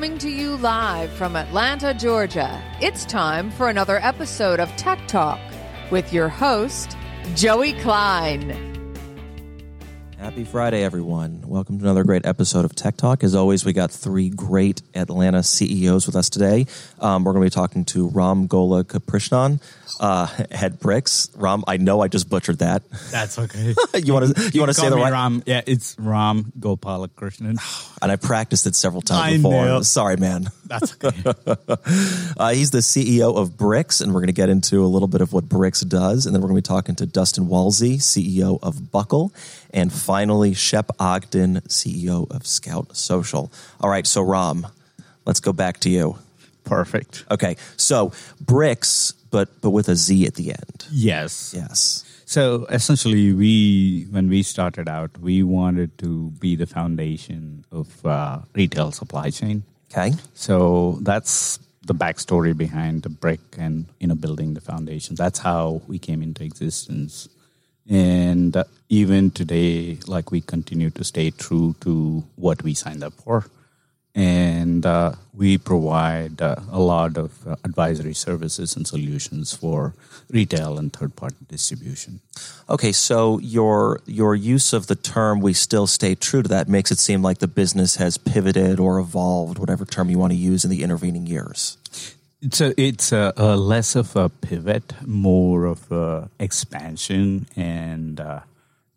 Coming to you live from Atlanta, Georgia, it's time for another episode of Tech Talk with your host, Joey Klein. Happy Friday, everyone. Welcome to another great episode of Tech Talk. As always, we got three great Atlanta CEOs with us today. Um, we're going to be talking to Ram Golakrishnan, uh, head Bricz. Ram, I know I just butchered that. That's okay. you want to you want to say the right? Ram. Yeah, it's Ram Gopalakrishnan. And I practiced it several times I before. know. Sorry, man. That's okay. Uh, he's the CEO of Bricz, and we're going to get into a little bit of what Bricz does, and then we're going to be talking to Dustin Walsey, CEO of Buckle, and finally Shep Ogden, CEO of Scout Social. All right, so Ram, let's go back to you. Perfect. Okay, so Bricz, but but with a Z at the end. Yes. Yes. So essentially, we when we started out, we wanted to be the foundation of uh, retail supply chain. Okay. So that's the backstory behind the brick and you know building the foundation. That's how we came into existence. And even today, like we continue to stay true to what we signed up for. And uh, we provide uh, a lot of uh, advisory services and solutions for retail and third party distribution. Okay, so your your use of the term "we still stay true to that" makes it seem like the business has pivoted or evolved, whatever term you want to use, in the intervening years. A, it's a, a less of a pivot, more of a expansion, and uh,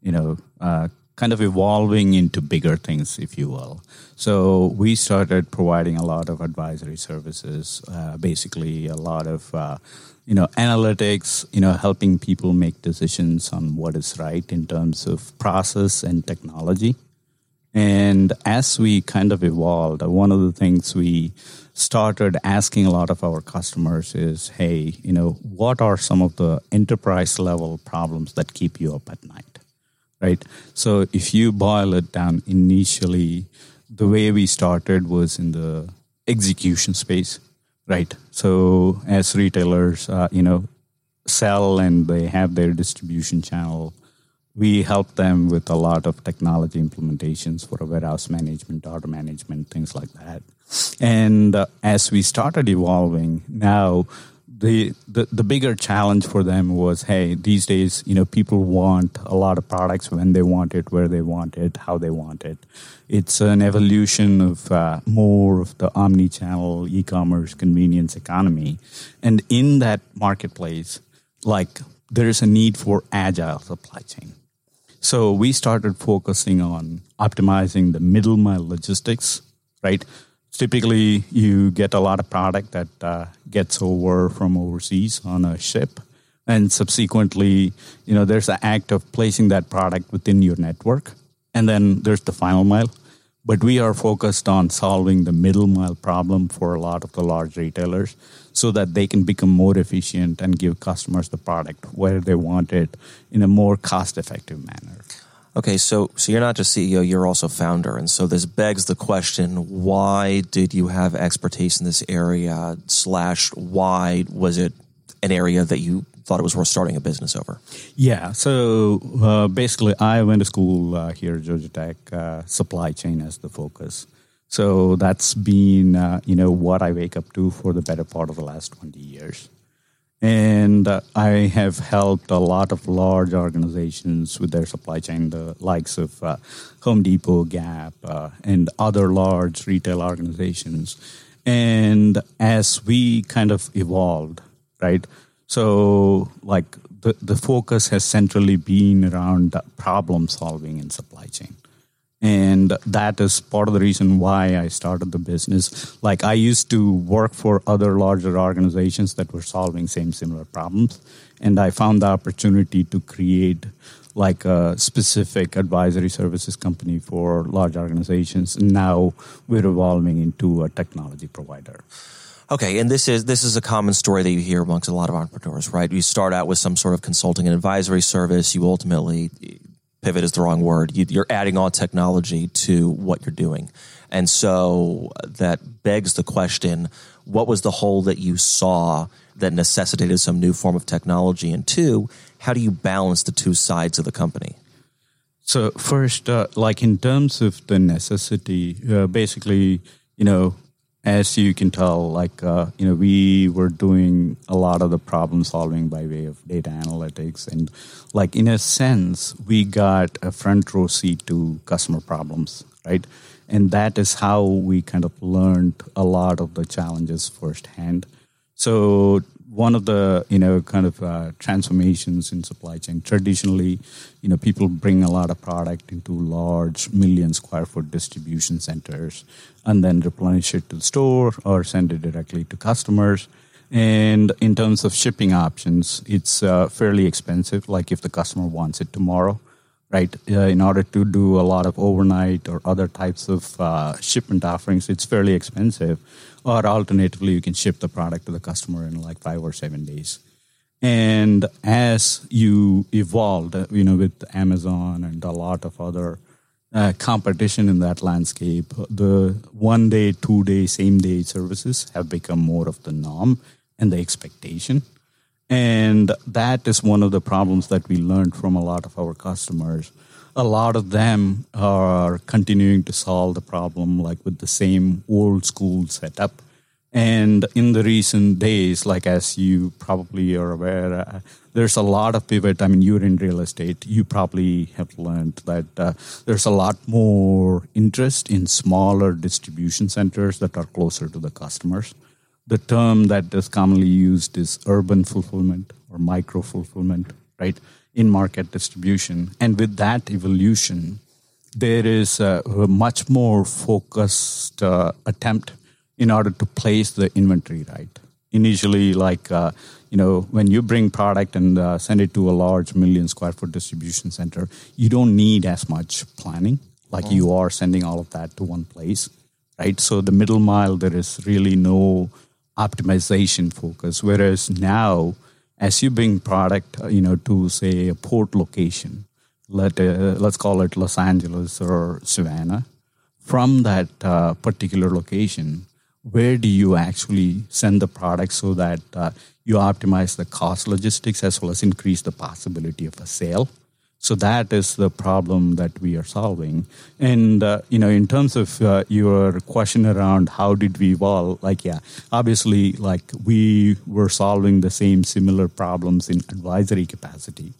you know, uh, kind of evolving into bigger things, if you will. So we started providing a lot of advisory services, uh, basically a lot of uh, you know analytics, you know, helping people make decisions on what is right in terms of process and technology. And as we kind of evolved, one of the things we started asking a lot of our customers is, hey, you know, what are some of the enterprise level problems that keep you up at night? Right. So if you boil it down initially, the way we started was in the execution space. Right. So as retailers, uh, you know, sell and they have their distribution channel we help them with a lot of technology implementations for warehouse management, order management, things like that. And uh, as we started evolving, now the, the the bigger challenge for them was, hey, these days, you know, people want a lot of products when they want it, where they want it, how they want it. It's an evolution of uh, more of the omni-channel e-commerce convenience economy, and in that marketplace, like there is a need for agile supply chain. So we started focusing on optimizing the middle mile logistics, right? Typically, you get a lot of product that uh, gets over from overseas on a ship, and subsequently, you know, there's an act of placing that product within your network, and then there's the final mile. But we are focused on solving the middle mile problem for a lot of the large retailers so that they can become more efficient and give customers the product where they want it in a more cost effective manner. Okay, so so you're not just CEO, you're also founder, and so this begs the question: Why did you have expertise in this area? Slash, why was it an area that you thought it was worth starting a business over? Yeah, so uh, basically, I went to school uh, here at Georgia Tech, uh, supply chain as the focus. So that's been uh, you know what I wake up to for the better part of the last twenty years. And uh, I have helped a lot of large organizations with their supply chain, the likes of uh, Home Depot, Gap, and other large retail organizations. And as we kind of evolved, right? So, like the, the focus has centrally been around problem solving in supply chain and that is part of the reason why I started the business. Like I used to work for other larger organizations that were solving same similar problems, and I found the opportunity to create like a specific advisory services company for large organizations. Now we're evolving into a technology provider. Okay, and this is this is a common story that you hear amongst a lot of entrepreneurs, right? You start out with some sort of consulting and advisory service. You ultimately pivot is the wrong word. You, you're adding on technology to what you're doing, and so that begs the question: What was the hole that you saw that necessitated some new form of technology? And two, how do you balance the two sides of the company? So first, uh, like in terms of the necessity, uh, basically, you know, as you can tell, like uh, you know, we were doing a lot of the problem solving by way of data analytics, and like in a sense, we got a front row seat to customer problems, right? And that is how we kind of learned a lot of the challenges firsthand. So one of the you know kind of uh, transformations in supply chain. Traditionally you know people bring a lot of product into large million square foot distribution centers and then replenish it to the store or send it directly to customers. And in terms of shipping options it's uh, fairly expensive like if the customer wants it tomorrow right? Uh, in order to do a lot of overnight or other types of uh, shipment offerings it's fairly expensive or alternatively you can ship the product to the customer in like five or seven days. And as you evolved you know with amazon and a lot of other uh, competition in that landscape the one day two day same day services have become more of the norm and the expectation. And that is one of the problems that we learned from a lot of our customers a lot of them are continuing to solve the problem like with the same old school setup. And in the recent days, like as you probably are aware, uh, there's a lot of pivot. I mean, you're in real estate. You probably have learned that uh, there's a lot more interest in smaller distribution centers that are closer to the customers. The term that is commonly used is urban fulfillment or micro fulfillment, right? In market distribution. And with that evolution, there is a, much more focused uh, attempt in order to place the inventory right. Initially, like uh, you know, when you bring product and uh, send it to a large million square foot distribution center, you don't need as much planning. Like mm-hmm. you are sending all of that to one place, right? So the middle mile, there is really no optimization focus. Whereas now, as you bring product, uh, you know, to say a port location, let uh, let's call it Los Angeles or Savannah, from that uh, particular location, where do you actually send the product so that uh, you optimize the cost logistics as well as increase the possibility of a sale? So that is the problem that we are solving. And, uh, you know, in terms of uh, your question around how did we evolve, like, yeah, obviously, like we were solving the same similar problems in advisory capacity.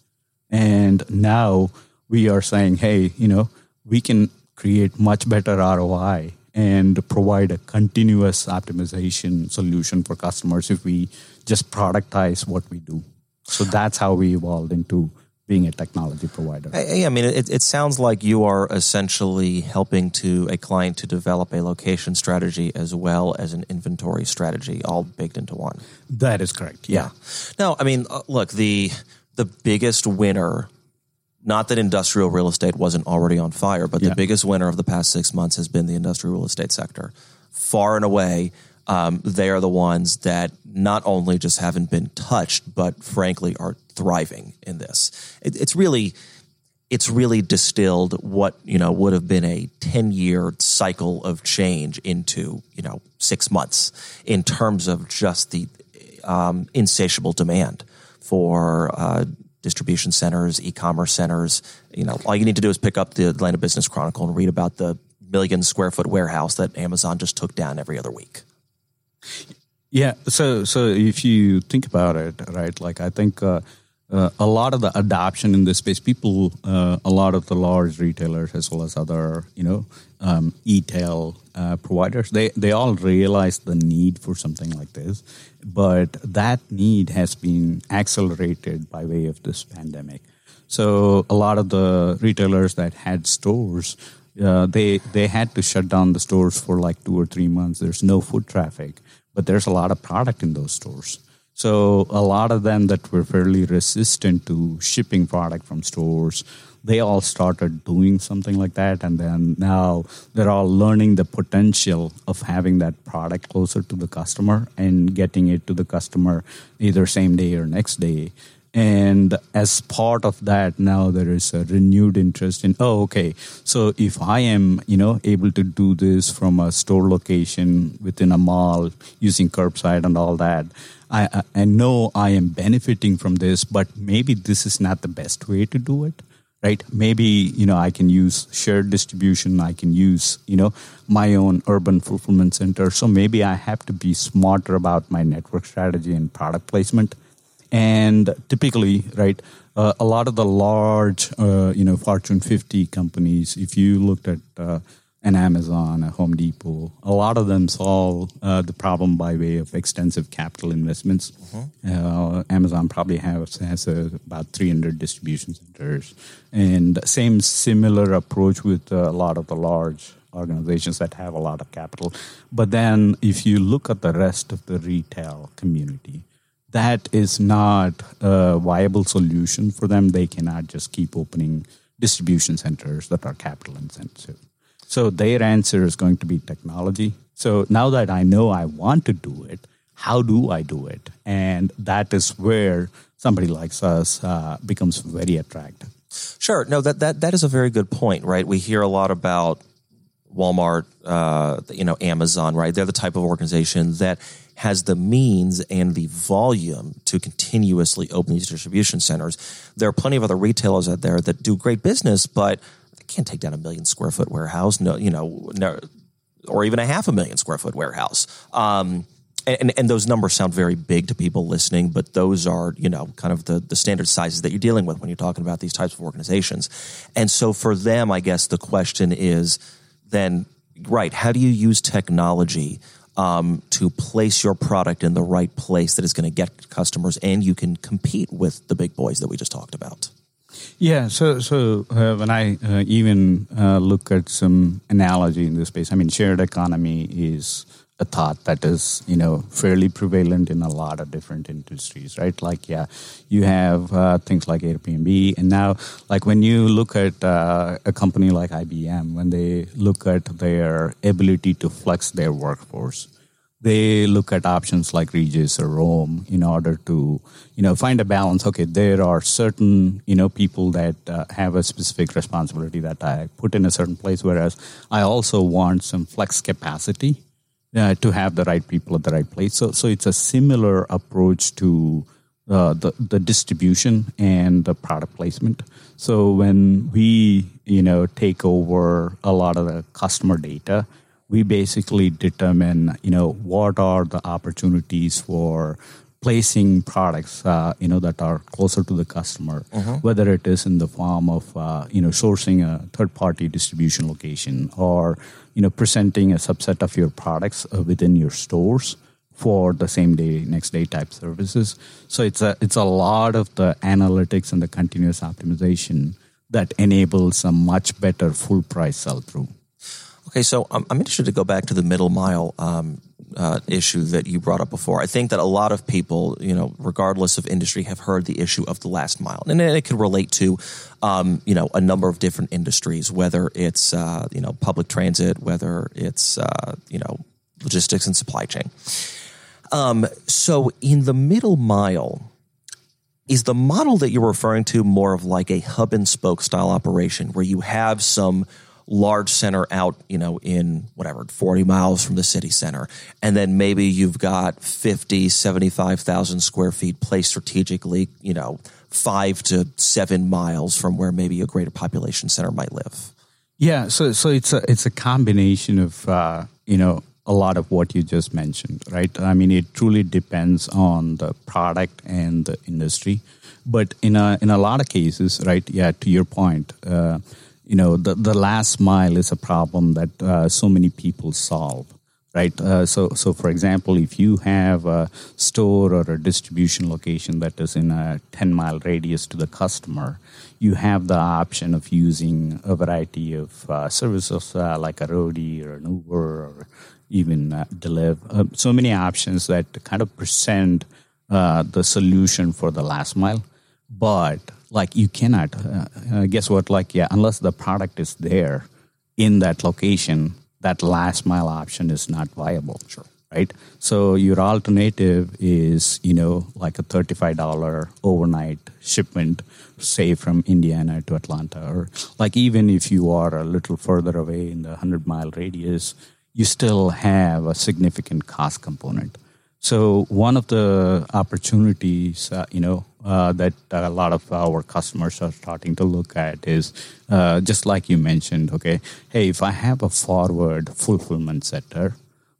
And now we are saying, hey, you know, we can create much better ROI and provide a continuous optimization solution for customers if we just productize what we do. So that's how we evolved into being a technology provider. I, I mean, it, it, sounds like you are essentially helping to a client to develop a location strategy as well as an inventory strategy, all baked into one. That is correct. Yeah. yeah. Now, I mean, uh, look the the biggest winner. Not that industrial real estate wasn't already on fire, but yeah. the biggest winner of the past six months has been the industrial real estate sector. Far and away, um, they are the ones that not only just haven't been touched, but frankly are thriving in this. It, it's really it's really distilled what you know would have been a 10 year cycle of change into you know six months in terms of just the um, insatiable demand for uh, distribution centers e-commerce centers you know all you need to do is pick up the atlanta business chronicle and read about the million square foot warehouse that amazon just took down every other week yeah so so if you think about it right like i think uh, uh, a lot of the adoption in this space, people, uh, a lot of the large retailers as well as other, you know, um, e-tail uh, providers, they, they all realize the need for something like this. But that need has been accelerated by way of this pandemic. So a lot of the retailers that had stores, uh, they they had to shut down the stores for like two or three months. There's no foot traffic, but there's a lot of product in those stores. So a lot of them that were fairly resistant to shipping product from stores, they all started doing something like that. And then now they're all learning the potential of having that product closer to the customer and getting it to the customer either same day or next day. And as part of that, now there is a renewed interest in, oh, okay, so if I am, you know, able to do this from a store location within a mall using curbside and all that, I, I know I am benefiting from this, but maybe this is not the best way to do it. right? Maybe, you know, I can use shared distribution. I can use, you know, my own urban fulfillment center. So maybe I have to be smarter about my network strategy and product placement. And typically, right, uh, a lot of the large, uh, you know, Fortune 50 companies, if you looked at uh, an Amazon, a Home Depot. A lot of them solve uh, the problem by way of extensive capital investments. Mm-hmm. Uh, Amazon probably has has about 300 distribution centers, and same similar approach with uh, a lot of the large organizations that have a lot of capital. But then, if you look at the rest of the retail community, that is not a viable solution for them. They cannot just keep opening distribution centers that are capital intensive. So their answer is going to be technology. So now that I know I want to do it, how do I do it? And that is where somebody like us uh, becomes very attractive. Sure. No, that, that, that is a very good point, right? We hear a lot about Walmart, uh, you know, Amazon, right? They're the type of organization that has the means and the volume to continuously open these distribution centers. There are plenty of other retailers out there that do great business, but they can't take down a million square foot warehouse, no, you know, no, or even a half a million square foot warehouse. Um, and, and those numbers sound very big to people listening, but those are, you know, kind of the, the standard sizes that you're dealing with when you're talking about these types of organizations. And so for them, I guess the question is then, right, how do you use technology um, to place your product in the right place that is going to get customers and you can compete with the big boys that we just talked about? Yeah, so so uh, when I uh, even uh, look at some analogy in this space, I mean, shared economy is a thought that is you know fairly prevalent in a lot of different industries, right? Like, yeah, you have uh, things like Airbnb, and now like when you look at uh, a company like IBM, when they look at their ability to flex their workforce they look at options like Regus or Roam in order to, you know, find a balance. Okay, there are certain, you know, people that uh, have a specific responsibility that I put in a certain place, whereas I also want some flex capacity uh, to have the right people at the right place. So, so it's a similar approach to uh, the the distribution and the product placement. So when we, you know, take over a lot of the customer data we basically determine, you know, what are the opportunities for placing products, uh, you know, that are closer to the customer, uh-huh. whether it is in the form of, uh, you know, sourcing a third-party distribution location or, you know, presenting a subset of your products uh, within your stores for the same day, next day type services. So it's a it's a lot of the analytics and the continuous optimization that enables a much better full price sell through. Okay, so I'm, I'm interested to go back to the middle mile um, uh, issue that you brought up before. I think that a lot of people, you know, regardless of industry, have heard the issue of the last mile, and it can relate to, um, you know, a number of different industries, whether it's uh, you know public transit, whether it's uh, you know logistics and supply chain. Um, so in the middle mile, is the model that you're referring to more of like a hub and spoke style operation where you have some large center out, you know, in whatever, 40 miles from the city center. And then maybe you've got 50, 75,000 square feet placed strategically, you know, five to seven miles from where maybe a greater population center might live. Yeah. So, so it's a, it's a combination of, uh, you know, a lot of what you just mentioned, right? I mean, it truly depends on the product and the industry. But in a, in a lot of cases, right? Yeah, to your point, uh, you know the, the last mile is a problem that uh, so many people solve right uh, so so for example if you have a store or a distribution location that is in a 10 mile radius to the customer you have the option of using a variety of uh, services uh, like a Roadie or an Uber or even uh, Deliv. Uh, so many options that kind of present uh, the solution for the last mile but like you cannot uh, uh, guess what? Like yeah unless the product is there in that location that last mile option is not viable. Sure. Right? So your alternative is you know like a $35 overnight shipment say from indiana to atlanta or like even if you are a little further away in the 100 mile radius you still have a significant cost component So one of the opportunities, uh, you know, uh, that a lot of our customers are starting to look at is uh, just like you mentioned. Okay, hey, if I have a forward fulfillment center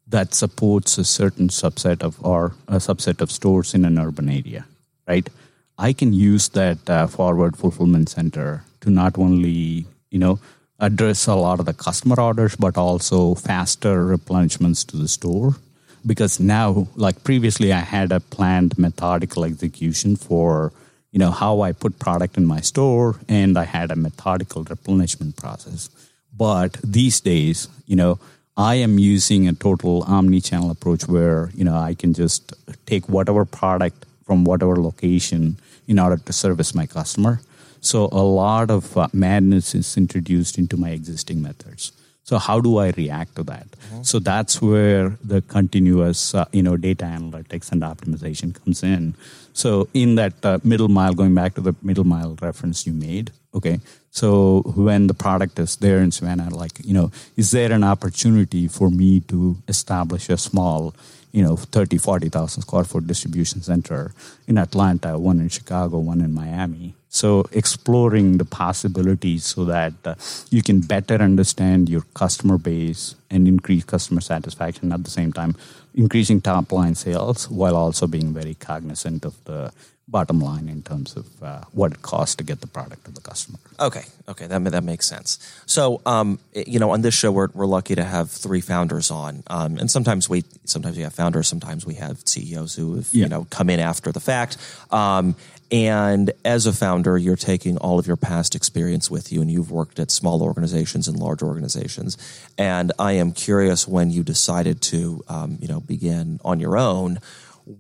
that supports a certain subset of or a subset of stores in an urban area, right? I can use that uh, forward fulfillment center to not only, you know, address a lot of the customer orders, but also faster replenishments to the store because now like previously i had a planned methodical execution for you know how i put product in my store and i had a methodical replenishment process. But these days you know i am using a total omni-channel approach where you know i can just take whatever product from whatever location in order to service my customer. So a lot of uh, madness is introduced into my existing methods so how do I react to that? Mm-hmm. So that's where the continuous, uh, you know, data analytics and optimization comes in. So in that uh, middle mile, going back to the middle mile reference you made, okay. So when the product is there in Savannah, like you know, is there an opportunity for me to establish a small, you know, 30, 40,000 square foot distribution center in Atlanta, one in Chicago, one in Miami? So, exploring the possibilities so that uh, you can better understand your customer base and increase customer satisfaction at the same time, increasing top line sales while also being very cognizant of the bottom line in terms of uh, what it costs to get the product to the customer. Okay, okay, that that makes sense. So, um, you know, on this show, we're we're lucky to have three founders on, um, and sometimes we sometimes we have founders, sometimes we have CEOs who have yeah. you know come in after the fact. Um, and as a founder, you're taking all of your past experience with you, and you've worked at small organizations and large organizations. And I am curious when you decided to, um, you know, begin on your own,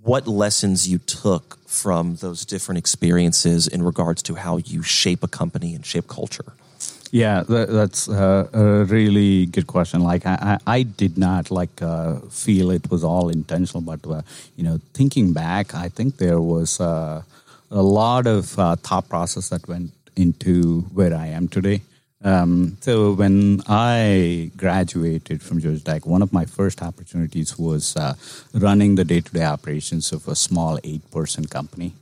what lessons you took from those different experiences in regards to how you shape a company and shape culture. Yeah, that, that's uh, a really good question. Like, I, I, I did not like uh, feel it was all intentional, but uh, you know, thinking back, I think there was uh, a lot of uh, thought process that went into where I am today. Um, so when I graduated from Georgia Tech, one of my first opportunities was uh, running the day-to-day operations of a small eight-person company,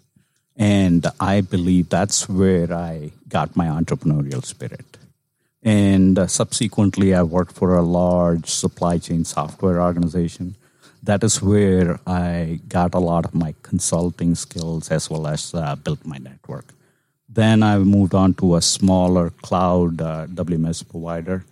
and I believe that's where I got my entrepreneurial spirit. And uh, subsequently, I worked for a large supply chain software organization that is where I got a lot of my consulting skills as well as uh, built my network. Then I moved on to a smaller cloud uh, WMS provider.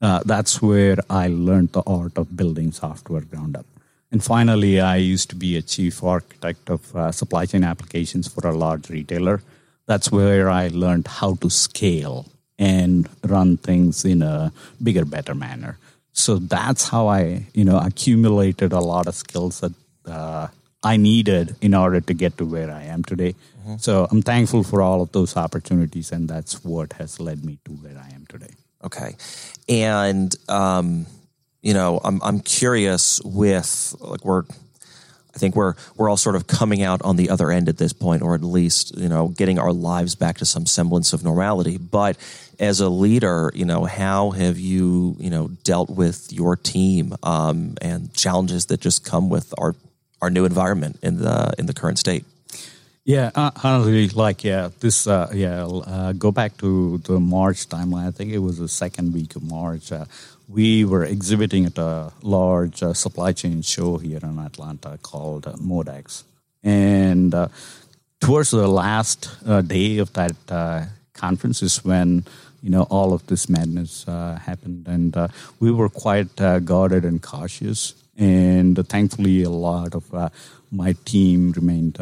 Uh, that's where I learned the art of building software ground up. And finally, I used to be a chief architect of uh, supply chain applications for a large retailer. That's where I learned how to scale and run things in a bigger, better manner. So that's how I, you know, accumulated a lot of skills that uh, I needed in order to get to where I am today. Mm-hmm. So I'm thankful for all of those opportunities, and that's what has led me to where I am today. Okay, and um, you know, I'm I'm curious with like we're I think we're we're all sort of coming out on the other end at this point, or at least you know getting our lives back to some semblance of normality. But as a leader, you know, how have you you know dealt with your team um, and challenges that just come with our our new environment in the in the current state? Yeah, uh, honestly, like yeah, this uh, yeah, uh, go back to the March timeline. I think it was the second week of March. We were exhibiting at a large uh, supply chain show here in Atlanta called uh, Modex. And uh, towards the last uh, day of that uh, conference is when you know all of this madness uh, happened, and we were quite guarded and cautious. And thankfully, a lot of my team remained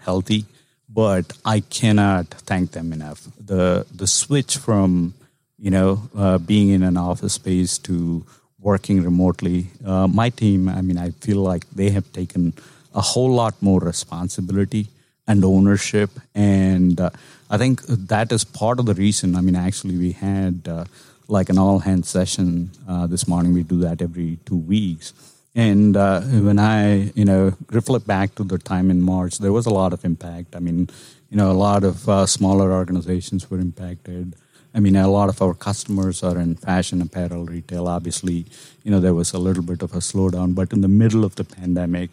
healthy. But I cannot thank them enough. The the switch from you know, uh, being in an office space to working remotely. Uh, my team, I mean, I feel like they have taken a whole lot more responsibility and ownership. And uh, I think that is part of the reason. I mean, actually, we had uh, like an all hands session uh, this morning. We do that every two weeks. And uh, when I, you know, reflect back to the time in March, there was a lot of impact. I mean, you know, a lot of smaller organizations were impacted I mean, a lot of our customers are in fashion apparel retail. Obviously, you know, there was a little bit of a slowdown, but in the middle of the pandemic,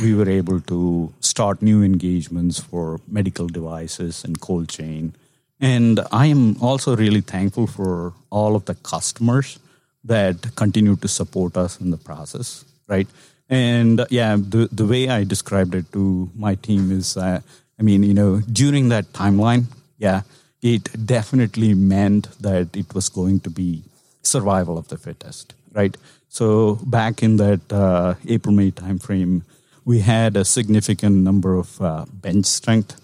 we were able to start new engagements for medical devices and cold chain. And I am also really thankful for all of the customers that continue to support us in the process, right? And yeah, the, the way I described it to my team is, I mean, you know, during that timeline, yeah, it definitely meant that it was going to be survival of the fittest, right? So back in that uh, April May timeframe, we had a significant number of uh, bench strength,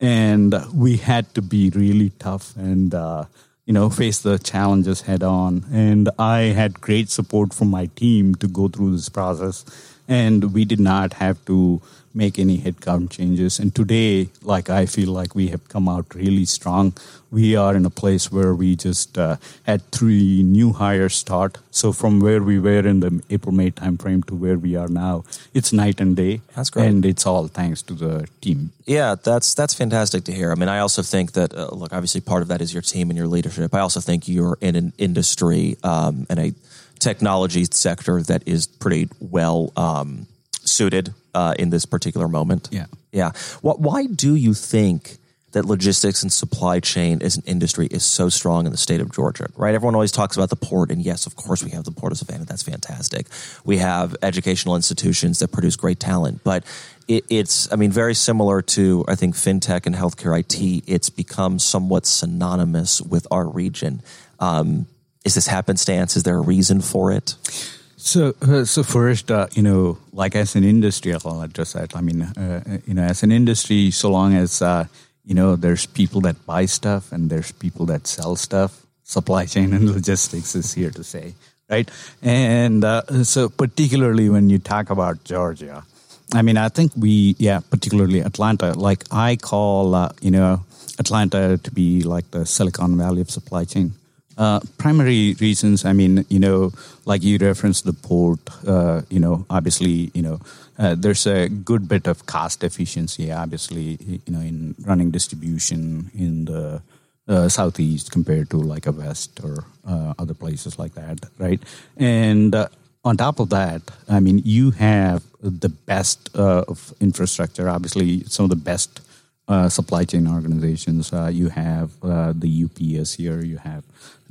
and we had to be really tough and uh, you know face the challenges head on. And I had great support from my team to go through this process, and we did not have to make any headcount changes. And today, like I feel like we have come out really strong. We are in a place where we just uh, had three new hires start. So from where we were in the April May timeframe to where we are now, it's night and day. That's great, and it's all thanks to the team. Yeah, that's that's fantastic to hear. I mean, I also think that uh, look, obviously, part of that is your team and your leadership. I also think you're in an industry um, and a technology sector that is pretty well um, suited uh, in this particular moment. Yeah. Yeah. What, why do you think that logistics and supply chain as an industry is so strong in the state of Georgia, right? Everyone always talks about the port, and yes, of course, we have the port of Savannah. That's fantastic. We have educational institutions that produce great talent, but it, it's, I mean, very similar to, I think, fintech and healthcare IT. It's become somewhat synonymous with our region. Um, is this happenstance? Is there a reason for it? So, uh, so first, uh, you know, like as an industry, I'll address that. I mean, uh, you know, as an industry, so long as uh, you know, there's people that buy stuff and there's people that sell stuff. Supply chain and logistics is here to say, right? And uh, so, particularly when you talk about Georgia, I mean, I think we, yeah, particularly Atlanta. Like I call, uh, you know, Atlanta to be like the Silicon Valley of supply chain uh, primary reasons, I mean, you know, like you referenced the port, uh, you know, obviously, you know, uh, there's a good bit of cost efficiency, obviously, you know, in running distribution in the uh, southeast compared to like a west or uh, other places like that, right? And uh, on top of that, I mean, you have the best of infrastructure, obviously, some of the best uh, supply chain organizations. Uh, you have uh, the UPS here, you have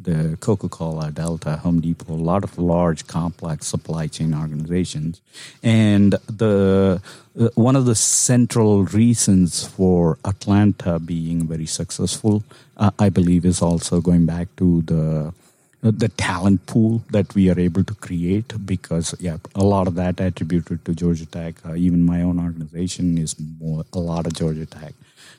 the Coca Cola, Delta, Home Depot, a lot of large, complex supply chain organizations. And the uh, one of the central reasons for Atlanta being very successful, uh, I believe, is also going back to the the talent pool that we are able to create because yeah a lot of that attributed to georgia tech uh, even my own organization is more a lot of georgia tech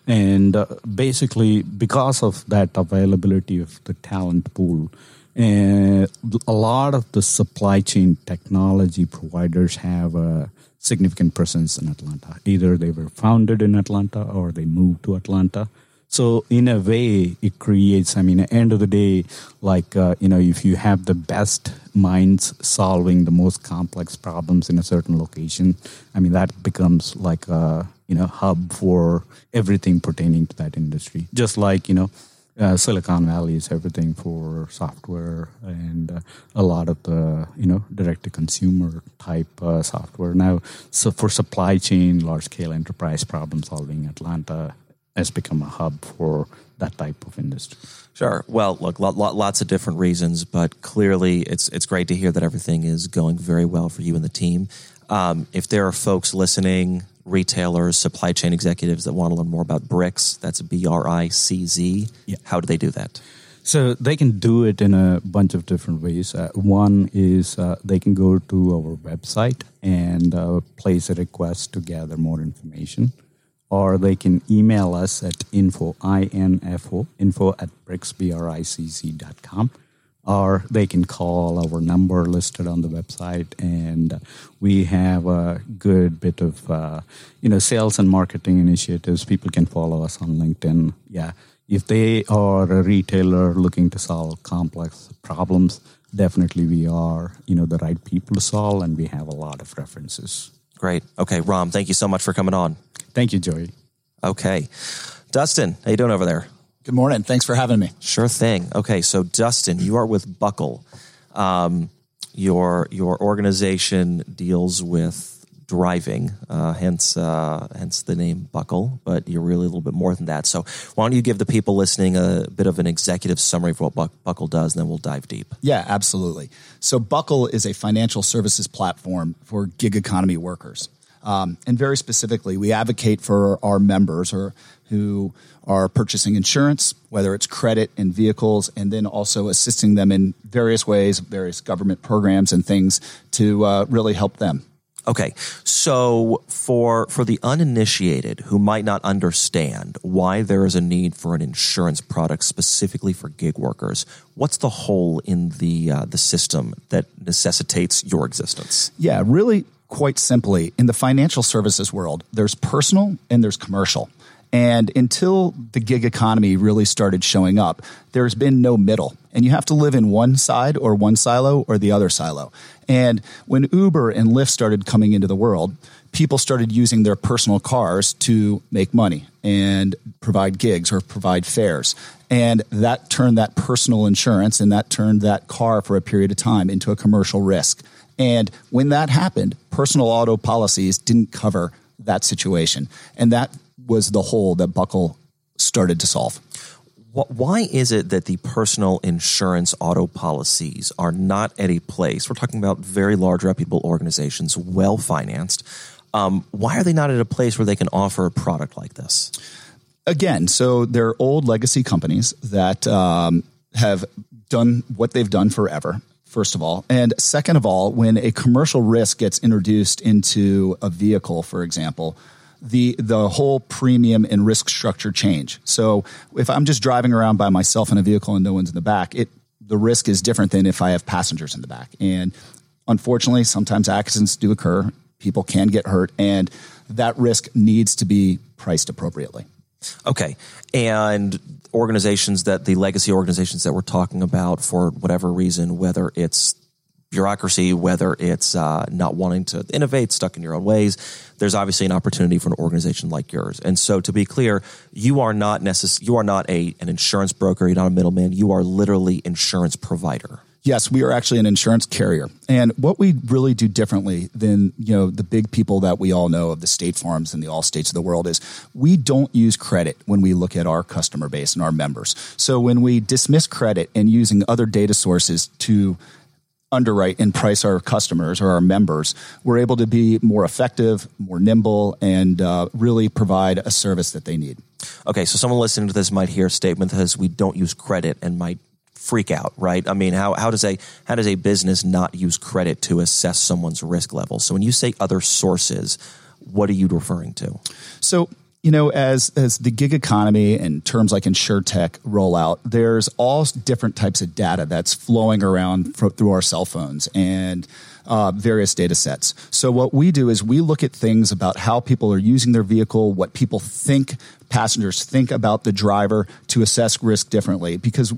and uh, basically, because of that availability of the talent pool, uh, a lot of the supply chain technology providers have a significant presence in Atlanta. Either they were founded in Atlanta or they moved to Atlanta. So in a way, it creates. I mean, at the end of the day, like uh, you know, if you have the best minds solving the most complex problems in a certain location, I mean, that becomes like a you know hub for everything pertaining to that industry. Just like you know, uh, Silicon Valley is everything for software and uh, a lot of the you know direct to consumer type uh, software. Now, so for supply chain, large scale enterprise problem solving, Atlanta has become a hub for that type of industry. Sure. Well, look, lots of different reasons, but clearly it's it's great to hear that everything is going very well for you and the team. Um, if there are folks listening, retailers, supply chain executives that want to learn more about BRICZ, that's B R I C Z, yeah. how do they do that? So they can do it in a bunch of different ways. Uh, one is uh, they can go to our website and uh, place a request to gather more information, or they can email us at info, I-N-F-O, info at bricz.com or they can call our number listed on the website and we have a good bit of uh, you know sales and marketing initiatives. People can follow us on linkedin. Yeah. If they are a retailer looking to solve complex problems definitely we are you know the right people to solve and we have a lot of references. Great. Okay ram thank you so much for coming on. Thank you joey. Okay. Dustin how you doing over there Good morning. Thanks for having me. Sure thing. Okay, so Dustin, you are with Buckle. Um, your your organization deals with driving, uh, hence uh, hence the name Buckle. But you're really a little bit more than that. So why don't you give the people listening a bit of an executive summary of what Buck- Buckle does, and then we'll dive deep. Yeah, absolutely. So Buckle is a financial services platform for gig economy workers. Um, and very specifically, we advocate for our members or who are purchasing insurance, whether it's credit and vehicles, and then also assisting them in various ways, various government programs and things to uh, really help them. Okay, so for for the uninitiated who might not understand why there is a need for an insurance product specifically for gig workers, what's the hole in the uh, the system that necessitates your existence? Yeah, really, quite simply, in the financial services world, there's personal and there's commercial. And until the gig economy really started showing up, there's been no middle. And you have to live in one side or one silo or the other silo. And when Uber and Lyft started coming into the world, people started using their personal cars to make money and provide gigs or provide fares. And that turned that personal insurance and that turned that car for a period of time into a commercial risk. And when that happened, personal auto policies didn't cover that situation. And that was the hole that Buckle started to solve. Why is it that the personal insurance auto policies are not at a place? We're talking about very large, reputable organizations, well financed. Um, why are they not at a place where they can offer a product like this? Again, so they're old legacy companies that um, have done what they've done forever first of all. And second of all, when a commercial risk gets introduced into a vehicle, for example, the the whole premium and risk structure change. So if I'm just driving around by myself in a vehicle and no one's in the back, it the risk is different than if I have passengers in the back. And unfortunately, sometimes accidents do occur. People can get hurt, and that risk needs to be priced appropriately. Okay. And organizations that the legacy organizations that we're talking about for whatever reason, whether it's bureaucracy, whether it's uh, not wanting to innovate, stuck in your own ways, there's obviously an opportunity for an organization like yours. And so, to be clear, you are not necess- you are not a an insurance broker. You're not a middleman. You are literally insurance provider. Yes, we are actually an insurance carrier. And what we really do differently than, you know, the big people that we all know of the state farms and the Allstates of the world is we don't use credit when we look at our customer base and our members. So when we dismiss credit and using other data sources to underwrite and price our customers or our members, we're able to be more effective, more nimble, and uh, really provide a service that they need. Okay, so someone listening to this might hear a statement that says we don't use credit and might freak out, right? I mean, how, how does a how does a business not use credit to assess someone's risk level? So when you say other sources, what are you referring to? So you know, as as the gig economy and terms like insurtech roll out, there's all different types of data that's flowing around through our cell phones and uh, various data sets. So what we do is we look at things about how people are using their vehicle, what people think passengers think about the driver to assess risk differently because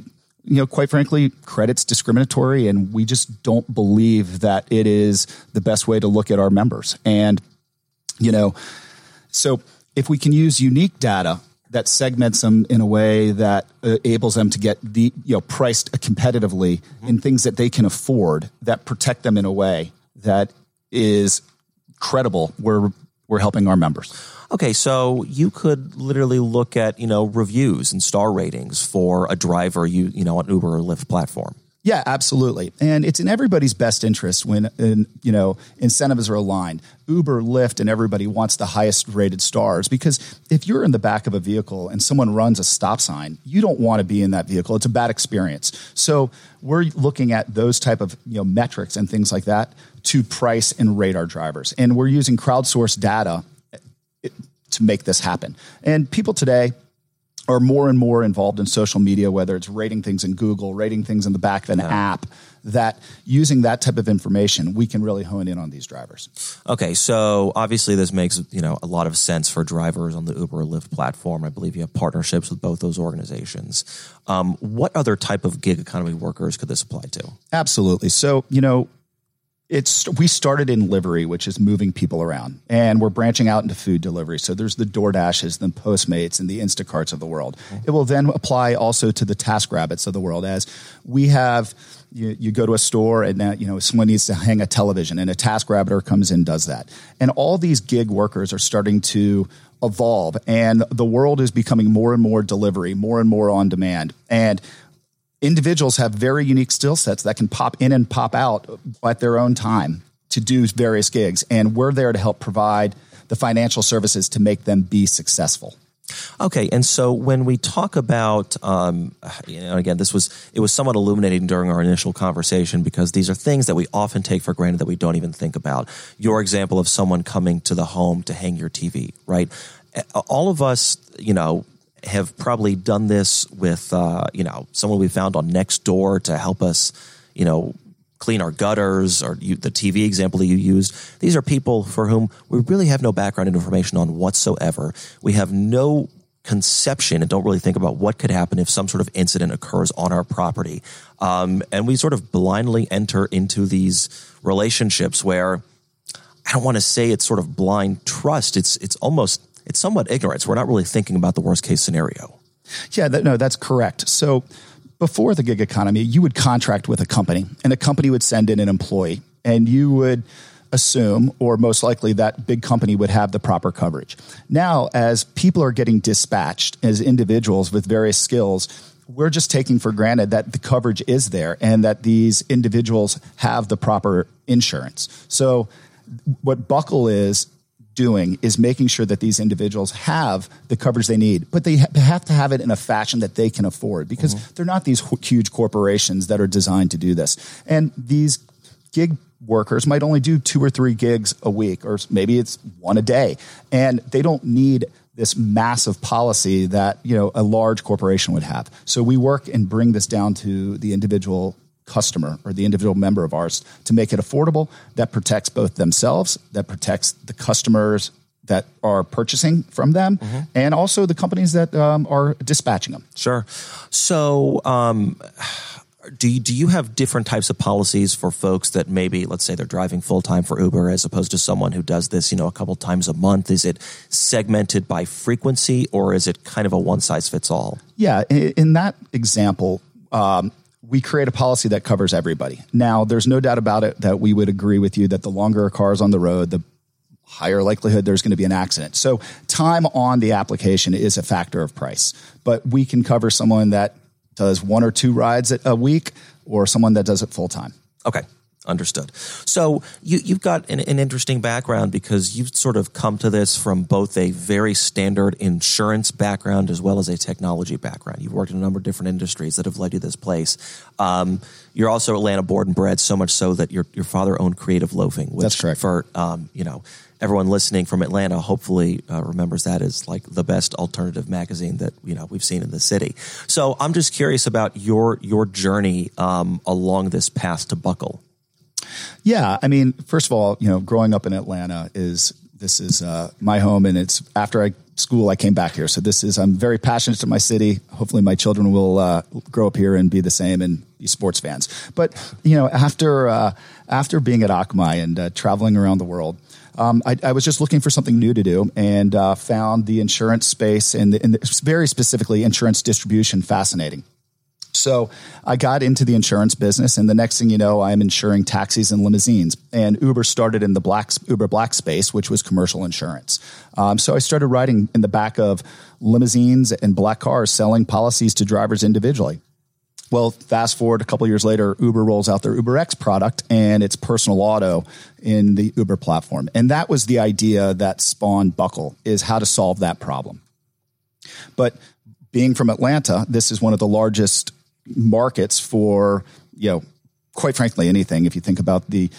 you know, quite frankly, credit's discriminatory, and we just don't believe that it is the best way to look at our members. And, you know, so if we can use unique data that segments them in a way that uh, enables them to get the you know priced competitively mm-hmm. in things that they can afford that protect them in a way that is credible we're we're helping our members okay so you could literally look at you know reviews and star ratings for a driver you you know on uber or lyft platform yeah, absolutely. And it's in everybody's best interest when in, you know incentives are aligned. Uber, Lyft, and everybody wants the highest rated stars because if you're in the back of a vehicle and someone runs a stop sign, you don't want to be in that vehicle. It's a bad experience. So we're looking at those type of you know metrics and things like that to price and rate our drivers. And we're using crowdsourced data eh, to make this happen. And people today, are more and more involved in social media, whether it's rating things in Google, rating things in the back of an yeah. app, that using that type of information, we can really hone in on these drivers. Okay, so obviously this makes you know a lot of sense for drivers on the Uber or Lyft platform. I believe you have partnerships with both those organizations. Um, what other type of gig economy workers could this apply to? Absolutely. So you know it's we started in livery, which is moving people around, and we're branching out into food delivery. So there's the DoorDashes, the Postmates, and the Instacarts of the world. Mm-hmm. It will then apply also to the TaskRabbits of the world, as we have. You, you go to a store and now you know someone needs to hang a television, and a Task TaskRabbiter comes in and does that, and all these gig workers are starting to evolve, and the world is becoming more and more delivery, more and more on demand, and individuals have very unique skill sets that can pop in and pop out at their own time to do various gigs. And we're there to help provide the financial services to make them be successful. Okay, and so when we talk about, um, you know, again, this was it was somewhat illuminating during our initial conversation because these are things that we often take for granted that we don't even think about. Your example of someone coming to the home to hang your TV, right? All of us, you know, have probably done this with, uh, you know, someone we found on next door to help us, you know, clean our gutters or you, the TV example that you used. These are people for whom we really have no background information on whatsoever. We have no conception and don't really think about what could happen if some sort of incident occurs on our property. Um, and we sort of blindly enter into these relationships where I don't want to say it's sort of blind trust. It's, it's almost it's somewhat ignorance. We're not really thinking about the worst case scenario. Yeah, that, no, that's correct. So before the gig economy, you would contract with a company, and a company would send in an employee, and you would assume, or most likely, that big company would have the proper coverage. Now, as people are getting dispatched as individuals with various skills, we're just taking for granted that the coverage is there and that these individuals have the proper insurance. So, what Buckle is doing is making sure that these individuals have the coverage they need, but they have to have it in a fashion that they can afford because mm-hmm. they're not these huge corporations that are designed to do this. And these gig workers might only do two or three gigs a week, or maybe it's one a day, and they don't need this massive policy that you know a large corporation would have. So we work and bring this down to the individual customer or the individual member of ours to make it affordable that protects both themselves, that protects the customers that are purchasing from them, mm-hmm. and also the companies that um, are dispatching them. Sure. So, um, do you, do you have different types of policies for folks that maybe, let's say, they're driving full time for Uber as opposed to someone who does this, you know, a couple times a month? Is it segmented by frequency, or is it kind of a one size fits all? Yeah, in, in that example. Um, we create a policy that covers everybody. Now, there's no doubt about it that we would agree with you that the longer a car is on the road, the higher likelihood there's going to be an accident. So, time on the application is a factor of price, but we can cover someone that does one or two rides a week or someone that does it full time. Okay. Understood. So you, you've got an, an, interesting background because you've sort of come to this from both a very standard insurance background as well as a technology background. You've worked in a number of different industries that have led you to this place. Um, you're also Atlanta born and bred, so much so that your your father owned Creative Loafing. Which That's correct. For um, you know everyone listening from Atlanta hopefully uh, remembers that as like the best alternative magazine that you know we've seen in the city. So I'm just curious about your your journey um, along this path to Buckle. Yeah, I mean, first of all, you know, growing up in Atlanta is this is uh, my home, and it's after I school I came back here. So this is I'm very passionate to my city. Hopefully, my children will uh, grow up here and be the same and be sports fans. But you know, after uh, after being at Akamai and uh, traveling around the world. Um, I, I, was just looking for something new to do and uh, found the insurance space and, the, and the, very specifically insurance distribution fascinating. So I got into the insurance business, and the next thing you know, I'm insuring taxis and limousines. And Uber started in the black Uber Black space, which was commercial insurance. Um, so I started riding in the back of limousines and black cars, selling policies to drivers individually. Well, fast forward a couple years later, Uber rolls out their UberX product and it's personal auto in the Uber platform. And that was the idea that spawned Buckle is how to solve that problem. But being from Atlanta, this is one of the largest markets for, you know, quite frankly, anything. If you think about the,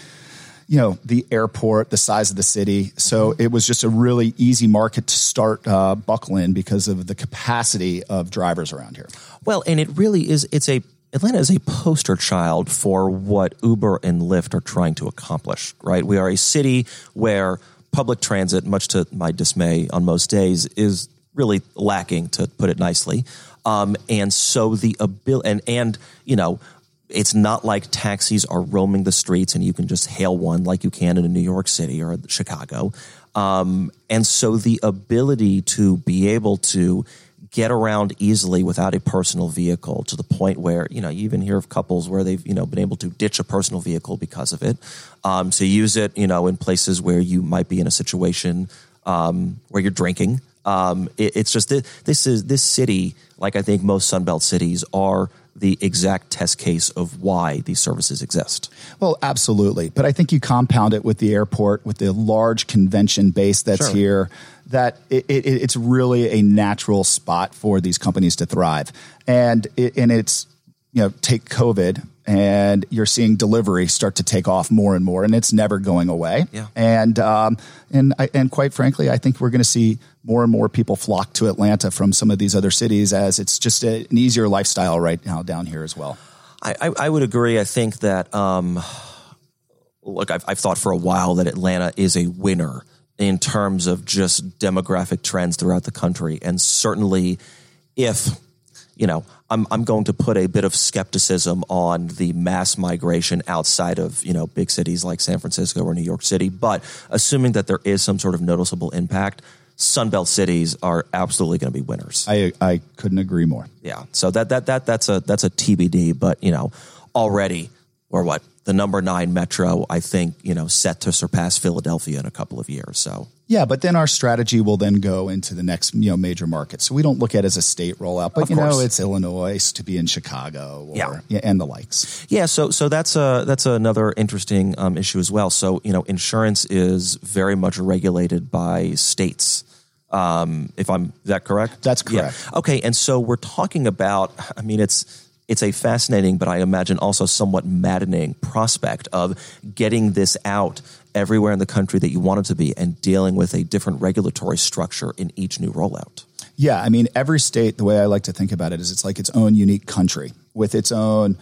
you know, the airport, the size of the city. So mm-hmm. it was just a really easy market to start uh, Buckle in because of the capacity of drivers around here. Well, and it really is, it's a, Atlanta is a poster child for what Uber and Lyft are trying to accomplish, right? We are a city where public transit, much to my dismay on most days, is really lacking, to put it nicely. Um, and so the ability, and, and, you know, it's not like taxis are roaming the streets and you can just hail one like you can in New York City or Chicago. Um, and so the ability to be able to get around easily without a personal vehicle to the point where you know you even hear of couples where they've you know been able to ditch a personal vehicle because of it um, to use it you know in places where you might be in a situation um, where you're drinking um, it, it's just that this is this city like i think most sunbelt cities are the exact test case of why these services exist. Well, absolutely. But I think you compound it with the airport, with the large convention base that's sure. here, that it, it, it's really a natural spot for these companies to thrive. And, it, and it's, you know, take COVID and you're seeing delivery start to take off more and more, and it's never going away. Yeah. And um, and I, and quite frankly, I think we're going to see more and more people flock to Atlanta from some of these other cities as it's just a, an easier lifestyle right now down here as well. I, I, I would agree. I think that um, look, I've, I've thought for a while that Atlanta is a winner in terms of just demographic trends throughout the country, and certainly if you know, I'm I'm going to put a bit of skepticism on the mass migration outside of you know big cities like San Francisco or New York City. But assuming that there is some sort of noticeable impact, Sunbelt cities are absolutely going to be winners. I I couldn't agree more. Yeah. So that that that that's a that's a TBD. But you know, already or what the number nine metro, I think you know set to surpass Philadelphia in a couple of years. So yeah, but then our strategy will then go into the next you know major market. So we don't look at it as a state rollout, but of you course. know it's Illinois to be in Chicago, or, yeah. yeah, and the likes. Yeah, so so that's a that's another interesting um, issue as well. So you know, insurance is very much regulated by states. Um, if I'm is that correct? That's correct. Yeah. Okay, and so we're talking about. I mean, it's it's a fascinating, but I imagine also somewhat maddening prospect of getting this out everywhere in the country that you want it to be and dealing with a different regulatory structure in each new rollout. Yeah, I mean, every state, the way I like to think about it is it's like its own unique country with its own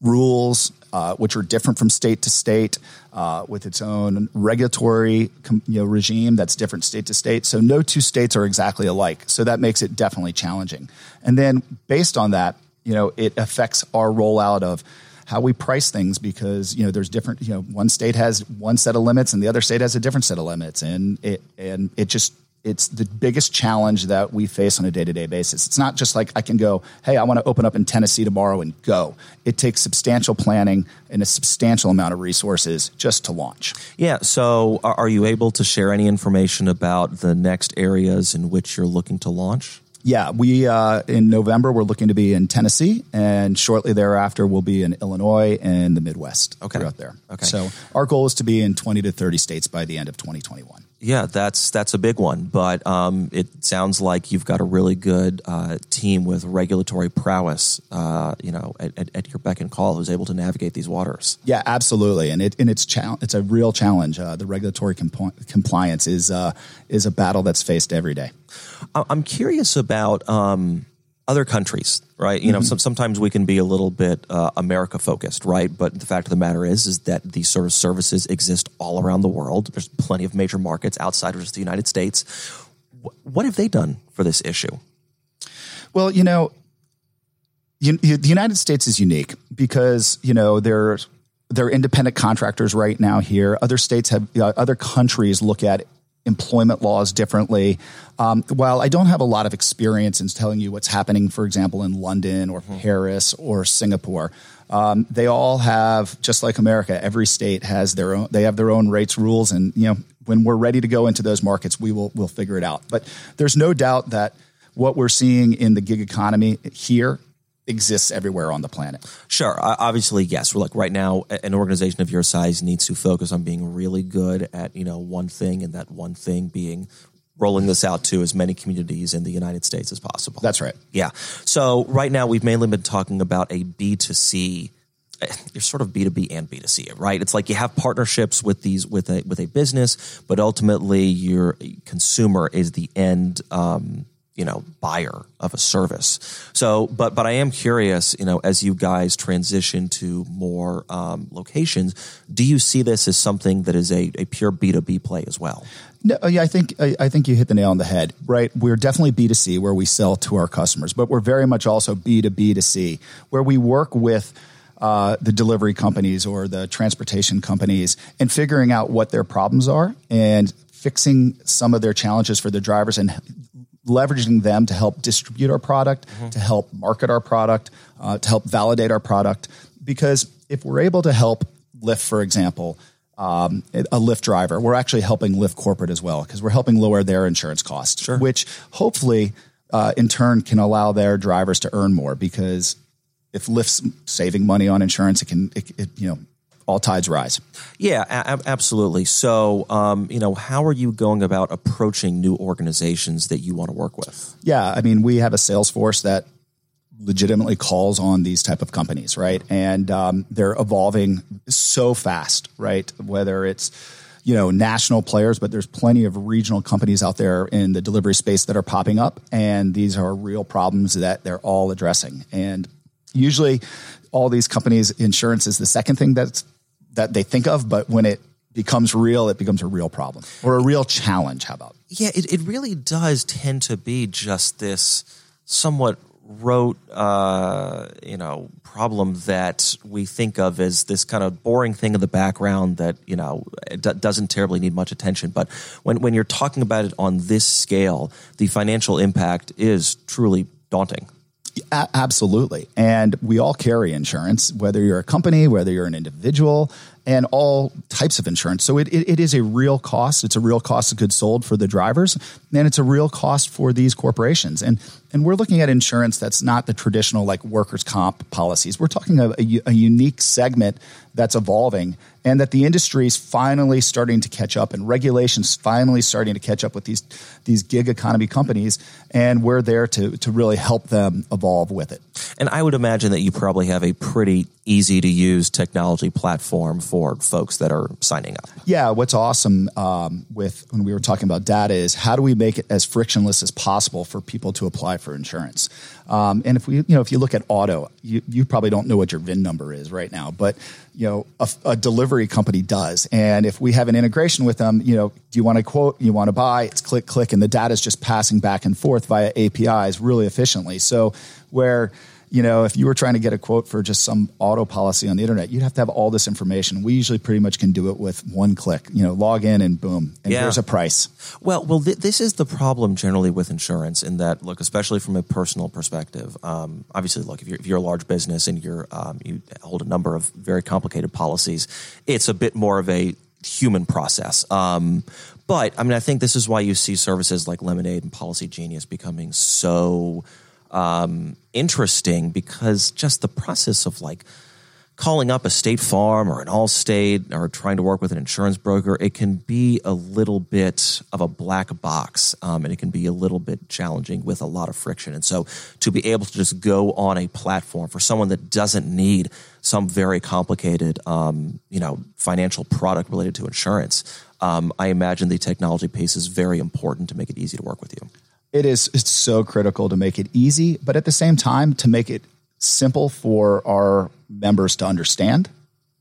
rules, uh, which are different from state to state, uh, with its own regulatory you know, regime that's different state to state. So no two states are exactly alike. So that makes it definitely challenging. And then based on that, you know, it affects our rollout of how we price things because you know there's different you know one state has one set of limits and the other state has a different set of limits. And it and it just it's the biggest challenge that we face on a day-to-day basis. It's not just like i can go hey i want to open up in tennessee tomorrow and go. It takes substantial planning and a substantial amount of resources just to launch. Yeah. So are you able to share any information about the next areas in which you're looking to launch yeah, we uh, in November we're looking to be in Tennessee, and shortly thereafter we'll be in Illinois and the Midwest. Okay, throughout there. Okay, so our goal is to be in twenty to thirty states by the end of twenty twenty one. Yeah, that's that's a big one, but um, it sounds like you've got a really good uh, team with regulatory prowess, uh, you know, at, at, your beck and call, who's able to navigate these waters. Yeah, absolutely, and it and it's cha- it's a real challenge. Uh, the regulatory comp- compliance is uh, is a battle that's faced every day. I'm curious about. Um, other countries, right? You know, mm-hmm. some, sometimes we can be a little bit uh, America focused, right? But the fact of the matter is, is that these sort of services exist all around the world. There's plenty of major markets outside of just the United States. what have they done for this issue? Well, you know, you, the United States is unique because you know they're they're independent contractors right now here. Other states have uh, other countries look at employment laws differently. Um, while I don't have a lot of experience in telling you what's happening, for example, in London or mm-hmm. Paris or Singapore, um, they all have just like America. Every state has their own. They have their own rates, rules, and you know when we're ready to go into those markets, we will we'll figure it out. But there's no doubt that what we're seeing in the gig economy here exists everywhere on the planet. Sure. Obviously, yes. We're like right now, an organization of your size needs to focus on being really good at, you know, one thing and that one thing being rolling this out to as many communities in the United States as possible. That's right. Yeah. So right now we've mainly been talking about a B2C eh, you're sort of B2B and B2C, right? It's like you have partnerships with these with a with a business, but ultimately your consumer is the end um, you know buyer of a service so but but i am curious you know as you guys transition to more um, locations do you see this as something that is a, a pure b2b play as well no, yeah, I think I, I think you hit the nail on the head. Right, we're definitely B two C where we sell to our customers, but we're very much also B two B to C where we work with uh, the delivery companies or the transportation companies and figuring out what their problems are and fixing some of their challenges for the drivers and leveraging them to help distribute our product, mm-hmm. to help market our product, uh, to help validate our product. Because if we're able to help Lyft, for example, um, a Lyft driver, we're actually helping Lyft corporate as well because we're helping lower their insurance costs, sure. which hopefully uh, in turn can allow their drivers to earn more because if Lyft's saving money on insurance, it can, it, it, you know, all tides rise. Yeah, a- absolutely. So, um, you know, how are you going about approaching new organizations that you want to work with? Yeah, I mean, we have a sales force that legitimately calls on these type of companies, right? And um, they're evolving so fast, right? Whether it's you know national players, but there's plenty of regional companies out there in the delivery space that are popping up, and these are real problems that they're all addressing. And usually, all these companies, insurance is the second thing that's that they think of, but when it becomes real, it becomes a real problem or a real challenge. How about? Yeah, it, it really does tend to be just this somewhat rote, uh, you know, problem that we think of as this kind of boring thing in the background that you know d- doesn't terribly need much attention. But when when you're talking about it on this scale, the financial impact is truly daunting. A- absolutely. And we all carry insurance, whether you're a company, whether you're an individual, and all types of insurance. So it, it, it is a real cost. It's a real cost of goods sold for the drivers, and it's a real cost for these corporations. And and we're looking at insurance that's not the traditional like workers' comp policies. We're talking a, a, a unique segment that's evolving and that the industry is finally starting to catch up and regulations finally starting to catch up with these these gig economy companies and we're there to to really help them evolve with it. And I would imagine that you probably have a pretty easy to use technology platform for folks that are signing up. Yeah, what's awesome um, with when we were talking about data is how do we make it as frictionless as possible for people to apply for insurance? Um, and if we, you know, if you look at auto, you, you probably don't know what your VIN number is right now, but you know, a, a, delivery company does. And if we have an integration with them, you know, do you want to quote, you want to buy, it's click, click, and the data is just passing back and forth via APIs really efficiently. So where you know, if you were trying to get a quote for just some auto policy on the internet, you'd have to have all this information. We usually pretty much can do it with one click. You know, log in and boom, and yeah. here's a price. Well, well, th- this is the problem generally with insurance. In that, look, especially from a personal perspective. Um, obviously, look, if you're, if you're a large business and you're um, you hold a number of very complicated policies, it's a bit more of a human process. Um, but I mean, I think this is why you see services like Lemonade and Policygenius becoming so um, interesting because just the process of like calling up a State Farm or an Allstate or trying to work with an insurance broker, it can be a little bit of a black box um, and it can be a little bit challenging with a lot of friction. And so to be able to just go on a platform for someone that doesn't need some very complicated, um, you know, financial product related to insurance, um, I imagine the technology piece is very important to make it easy to work with you it is it's so critical to make it easy, but at the same time to make it simple for our members to understand,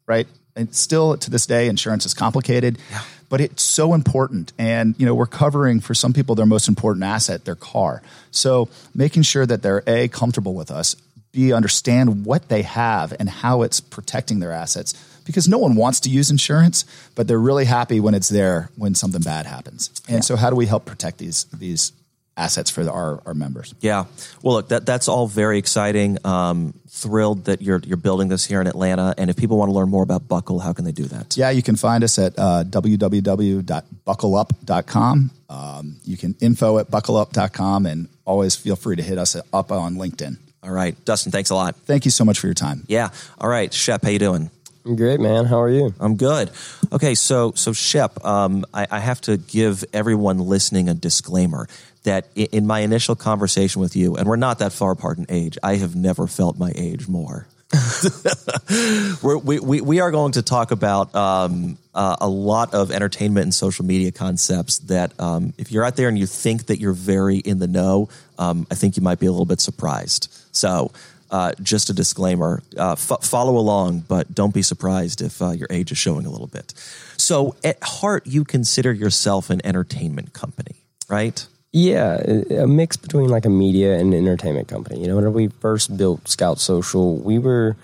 right? And still to this day, insurance is complicated, yeah. but it's so important. And you know, we're covering for some people their most important asset, their car. So making sure that they're a comfortable with us, b understand what they have and how it's protecting their assets. Because no one wants to use insurance, but they're really happy when it's there when something bad happens. And yeah. so, how do we help protect these these assets for our, our members. Yeah. Well, look, that, that's all very exciting. Um, thrilled that you're, you're building this here in Atlanta. And if people want to learn more about Buckle, how can they do that? Yeah, you can find us at uh, www.buckleup.com. Um, you can info at buckleup.com and always feel free to hit us up on LinkedIn. All right. Dustin, thanks a lot. Thank you so much for your time. Yeah. All right. Shep, how you doing? I'm great, man. How are you? I'm good. Okay, so so Shep, um, I, I, have to give everyone listening a disclaimer that in my initial conversation with you, and we're not that far apart in age, I have never felt my age more. we we, we are going to talk about um, uh, a lot of entertainment and social media concepts that um, if you're out there and you think that you're very in the know, um, I think you might be a little bit surprised. So, uh, just a disclaimer uh, f- follow along, but don't be surprised if uh, your age is showing a little bit. So, at heart, you consider yourself an entertainment company, right? Yeah, a mix between like a media and entertainment company. You know, when we first built Scout Social, we were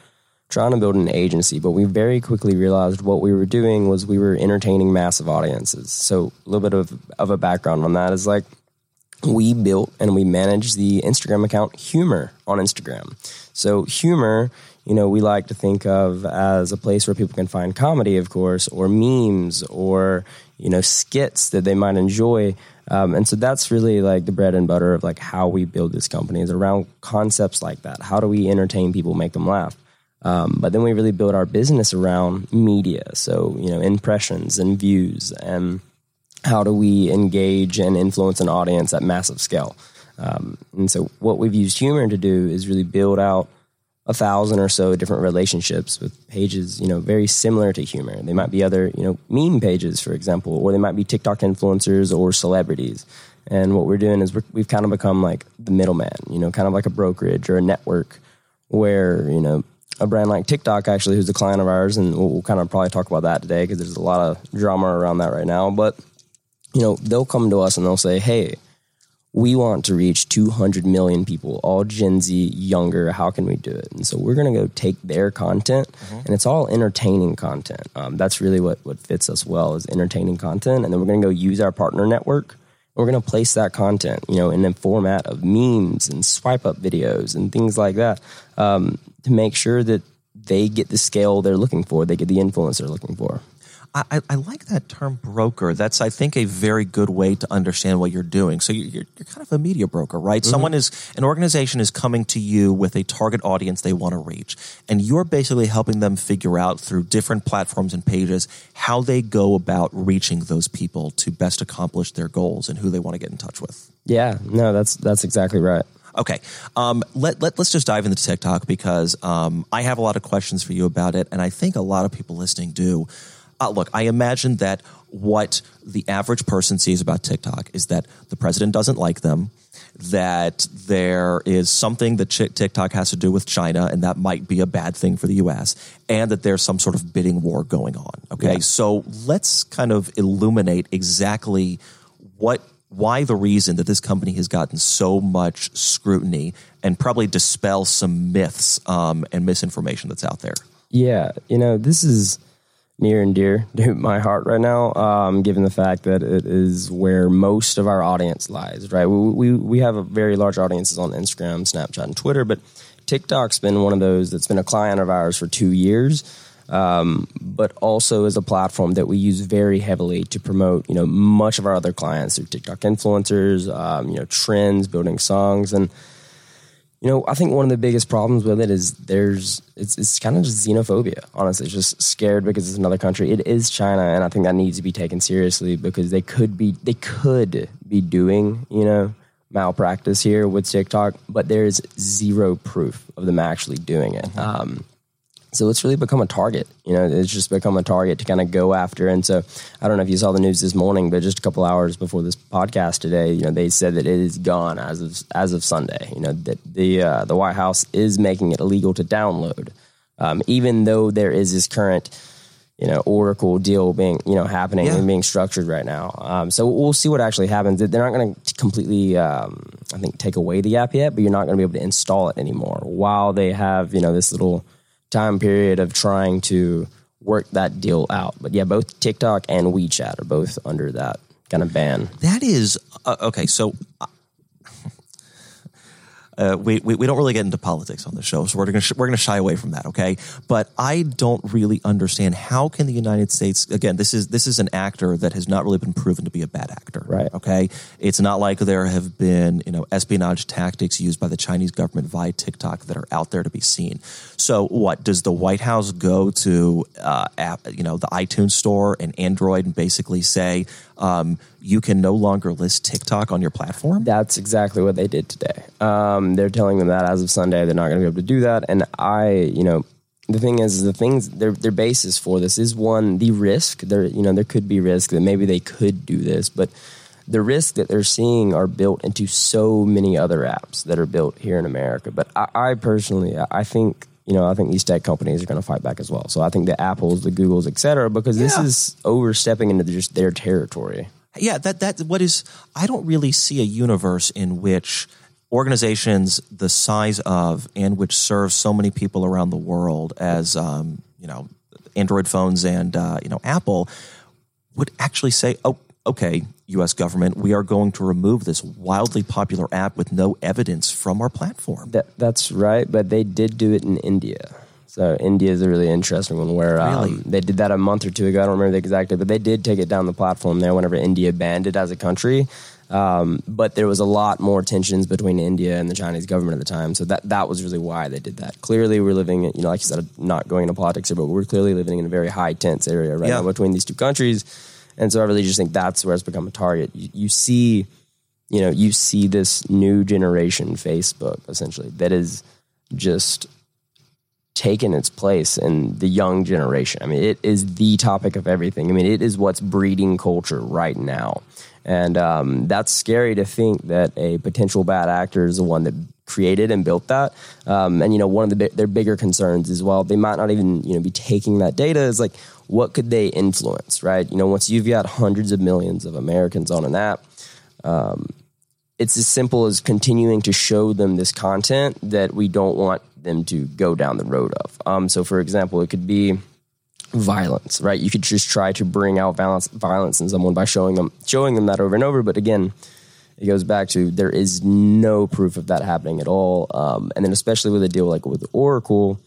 trying to build an agency, but we very quickly realized what we were doing was we were entertaining massive audiences. So a little bit of, of a background on that is like we built and we managed the Instagram account Humor on Instagram. So Humor, you know, we like to think of as a place where people can find comedy, of course, or memes or, you know, skits that they might enjoy. Um, and so that's really like the bread and butter of like how we build this company is around concepts like that. How do we entertain people, make them laugh? Um, but then we really build our business around media. So, you know, impressions and views and how do we engage and influence an audience at massive scale. Um, and so what we've used humor to do is really build out a thousand or so different relationships with pages, you know, very similar to humor. They might be other, you know, meme pages, for example, or they might be TikTok influencers or celebrities. And what we're doing is we have kind of become like the middleman, you know, kind of like a brokerage or a network where, you know, a brand like TikTok, actually, who's a client of ours, and we'll, we'll kind of probably talk about that today because there's a lot of drama around that right now. But, you know, they'll come to us and they'll say, hey, we want to reach 200 million people, all Gen Z, younger. How can we do it? And so we're going to go take their content, mm-hmm. and it's all entertaining content. Um, that's really what what fits us well is entertaining content, and then we're going to go use our partner network. We're going to place that content, you know, in the format of memes and swipe up videos and things like that, um, to make sure that they get the scale they're looking for, they get the influence they're looking for. I, I, like that term broker. That's, I think, a very good way to understand what you're doing. So you're, you're, kind of a media broker, right? Mm-hmm. Someone is, an organization is coming to you with a target audience they want to reach. And you're basically helping them figure out through different platforms and pages how they go about reaching those people to best accomplish their goals and who they want to get in touch with. Yeah, no, that's, that's exactly right. Okay. Um, let, let, us just dive into TikTok because um, I have a lot of questions for you about it. And I think a lot of people listening do. Uh, look, I imagine that what the average person sees about TikTok is that the president doesn't like them, that there is something that TikTok has to do with China, and that might be a bad thing for the US, and that there's some sort of bidding war going on. Okay, yeah. so let's kind of illuminate exactly what why the reason that this company has gotten so much scrutiny and probably dispel some myths um, and misinformation that's out there. Yeah, you know, this is near and dear to my heart right now, um, given the fact that it is where most of our audience lies. Right, we we, we have a very large audiences on Instagram, Snapchat, and Twitter, but TikTok's been one of those that's been a client of ours for two years. Um, but also is a platform that we use very heavily to promote, you know, much of our other clients through TikTok influencers, um, you know, trends, building songs, and you know, I think one of the biggest problems with it is there's it's it's kind of just xenophobia. Honestly, it's just scared because it's another country. It is China, and I think that needs to be taken seriously because they could be they could be doing you know malpractice here with TikTok, but there's zero proof of them actually doing it. Mm-hmm. Um, so it's really become a target. You know, it's just become a target to kind of go after. And so I don't know if you saw the news this morning, but just a couple hours before this podcast today, you know, they said that it is gone as of as of Sunday. You know that the uh, the White House is making it illegal to download, um, even though there is this current you know Oracle deal being you know happening yeah. and being structured right now. Um, so we'll see what actually happens. They're not going to completely, um, I think, take away the app yet, but you're not going to be able to install it anymore while they have you know this little time period of trying to work that deal out. But yeah, both TikTok and WeChat are both under that kind of ban. That is uh, okay. So uh, we, we, we don't really get into politics on the show, so we're going sh- we're going to shy away from that. Okay, but I don't really understand how can the United States again this is this is an actor that has not really been proven to be a bad actor. Right. Okay. It's not like there have been you know espionage tactics used by the Chinese government via TikTok that are out there to be seen. So what does the White House go to uh, app you know the iTunes store and Android and basically say um, you can no longer list TikTok on your platform? That's exactly what they did today. Um, they're telling them that as of Sunday, they're not going to be able to do that. And I, you know, the thing is, the things their their basis for this is one the risk. There, you know, there could be risk that maybe they could do this, but the risk that they're seeing are built into so many other apps that are built here in America. But I, I personally, I think you know, I think these tech companies are going to fight back as well. So I think the Apples, the Googles, et cetera, because yeah. this is overstepping into just their territory. Yeah, that that what is. I don't really see a universe in which organizations the size of and which serve so many people around the world as um, you know Android phones and uh, you know Apple would actually say, "Oh, okay, U.S. government, we are going to remove this wildly popular app with no evidence from our platform." That, that's right, but they did do it in India. So India is a really interesting one where um, Really? they did that a month or two ago. I don't remember the exact date, but they did take it down the platform there whenever India banned it as a country. Um, but there was a lot more tensions between India and the Chinese government at the time. So that that was really why they did that. Clearly, we're living, in, you know, like you said, not going into politics here, but we're clearly living in a very high tense area right Yeah. now between these two countries. And so I really just think that's where it's become a target. You, you see, you know, you see this new generation Facebook essentially that is just taken its place in the young generation. I mean, it is the topic of everything. I mean, it is what's breeding culture right now. And um, that's scary to think that a potential bad actor is the one that created and built that. Um, and you know, one of the their bigger concerns is well, they might not even you know be taking that data. Is like, what could they influence, right? You know, once you've got hundreds of millions of Americans on an app, it's as simple as continuing to show them this content that we don't want them to go down the road of. Um, so, for example, it could be violence, right? You could just try to bring out violence, violence in someone by showing them showing them that over and over. But again, it goes back to there is no proof of that happening at all. Um, and then, especially with a deal like with Oracle.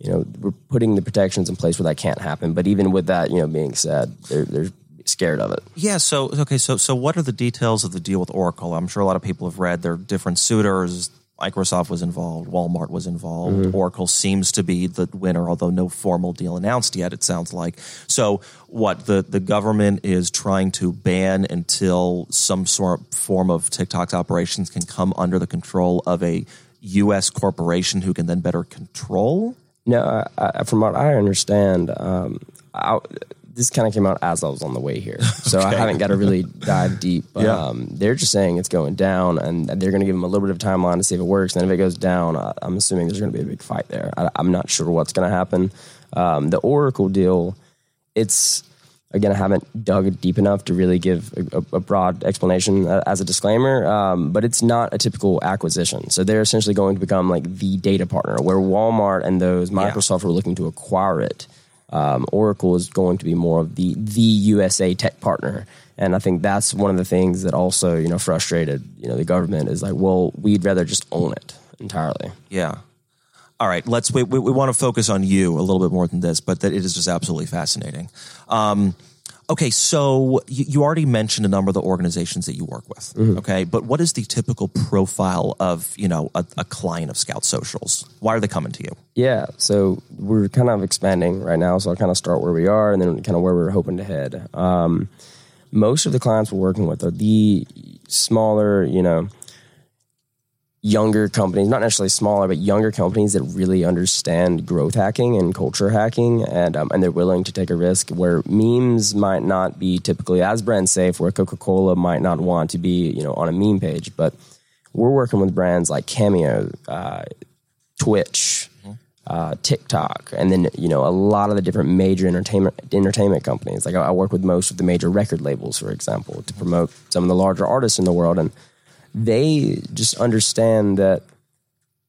You know, we're putting the protections in place where that can't happen. But even with that, you know, being said, they're, they're scared of it. Yeah. So okay. So so what are the details of the deal with Oracle? I'm sure a lot of people have read. There are different suitors. Microsoft was involved. Walmart was involved. Mm-hmm. Oracle seems to be the winner, although no formal deal announced yet. It sounds like. So what the the government is trying to ban until some sort of form of TikTok's operations can come under the control of a U.S. corporation who can then better control. No, I, I, from what I understand, um, I, this kind of came out as I was on the way here, so I haven't got to really dive deep. But, Yeah. um, they're just saying it's going down, and they're going to give them a little bit of timeline to see if it works. And if it goes down, I, I'm assuming there's going to be a big fight there. I, I'm not sure what's going to happen. Um, the Oracle deal, it's again, I haven't dug deep enough to really give a, a- broad explanation uh, as a disclaimer, um, but it's not a typical acquisition. So they're essentially going to become like the data partner, where Walmart and those Microsoft were looking to acquire it. Um, Oracle is going to be more of the the USA tech partner, and I think that's one of the things that also you know frustrated you know the government is like, well, we'd rather just own it entirely. Yeah. All right. Let's. We, we, we want to focus on you a little bit more than this, but that it is just absolutely fascinating. Um, okay, so you, you already mentioned a number of the organizations that you work with. Okay, but what is the typical profile of you know a, a client of Scout Socials? Why are they coming to you? Yeah, so we're kind of expanding right now. So I'll kind of start where we are and then kind of where we're hoping to head. Um, most of the clients we're working with are the smaller, you know, younger companies, not necessarily smaller, but younger companies that really understand growth hacking and culture hacking, and um, and they're willing to take a risk where memes might not be typically as brand safe, where Coca Cola might not want to be, you know, on a meme page, but we're working with brands like Cameo, uh, Twitch, uh, TikTok, and then you know a lot of the different major entertainment entertainment companies. Like I, I work with most of the major record labels, for example, to promote some of the larger artists in the world, and they just understand that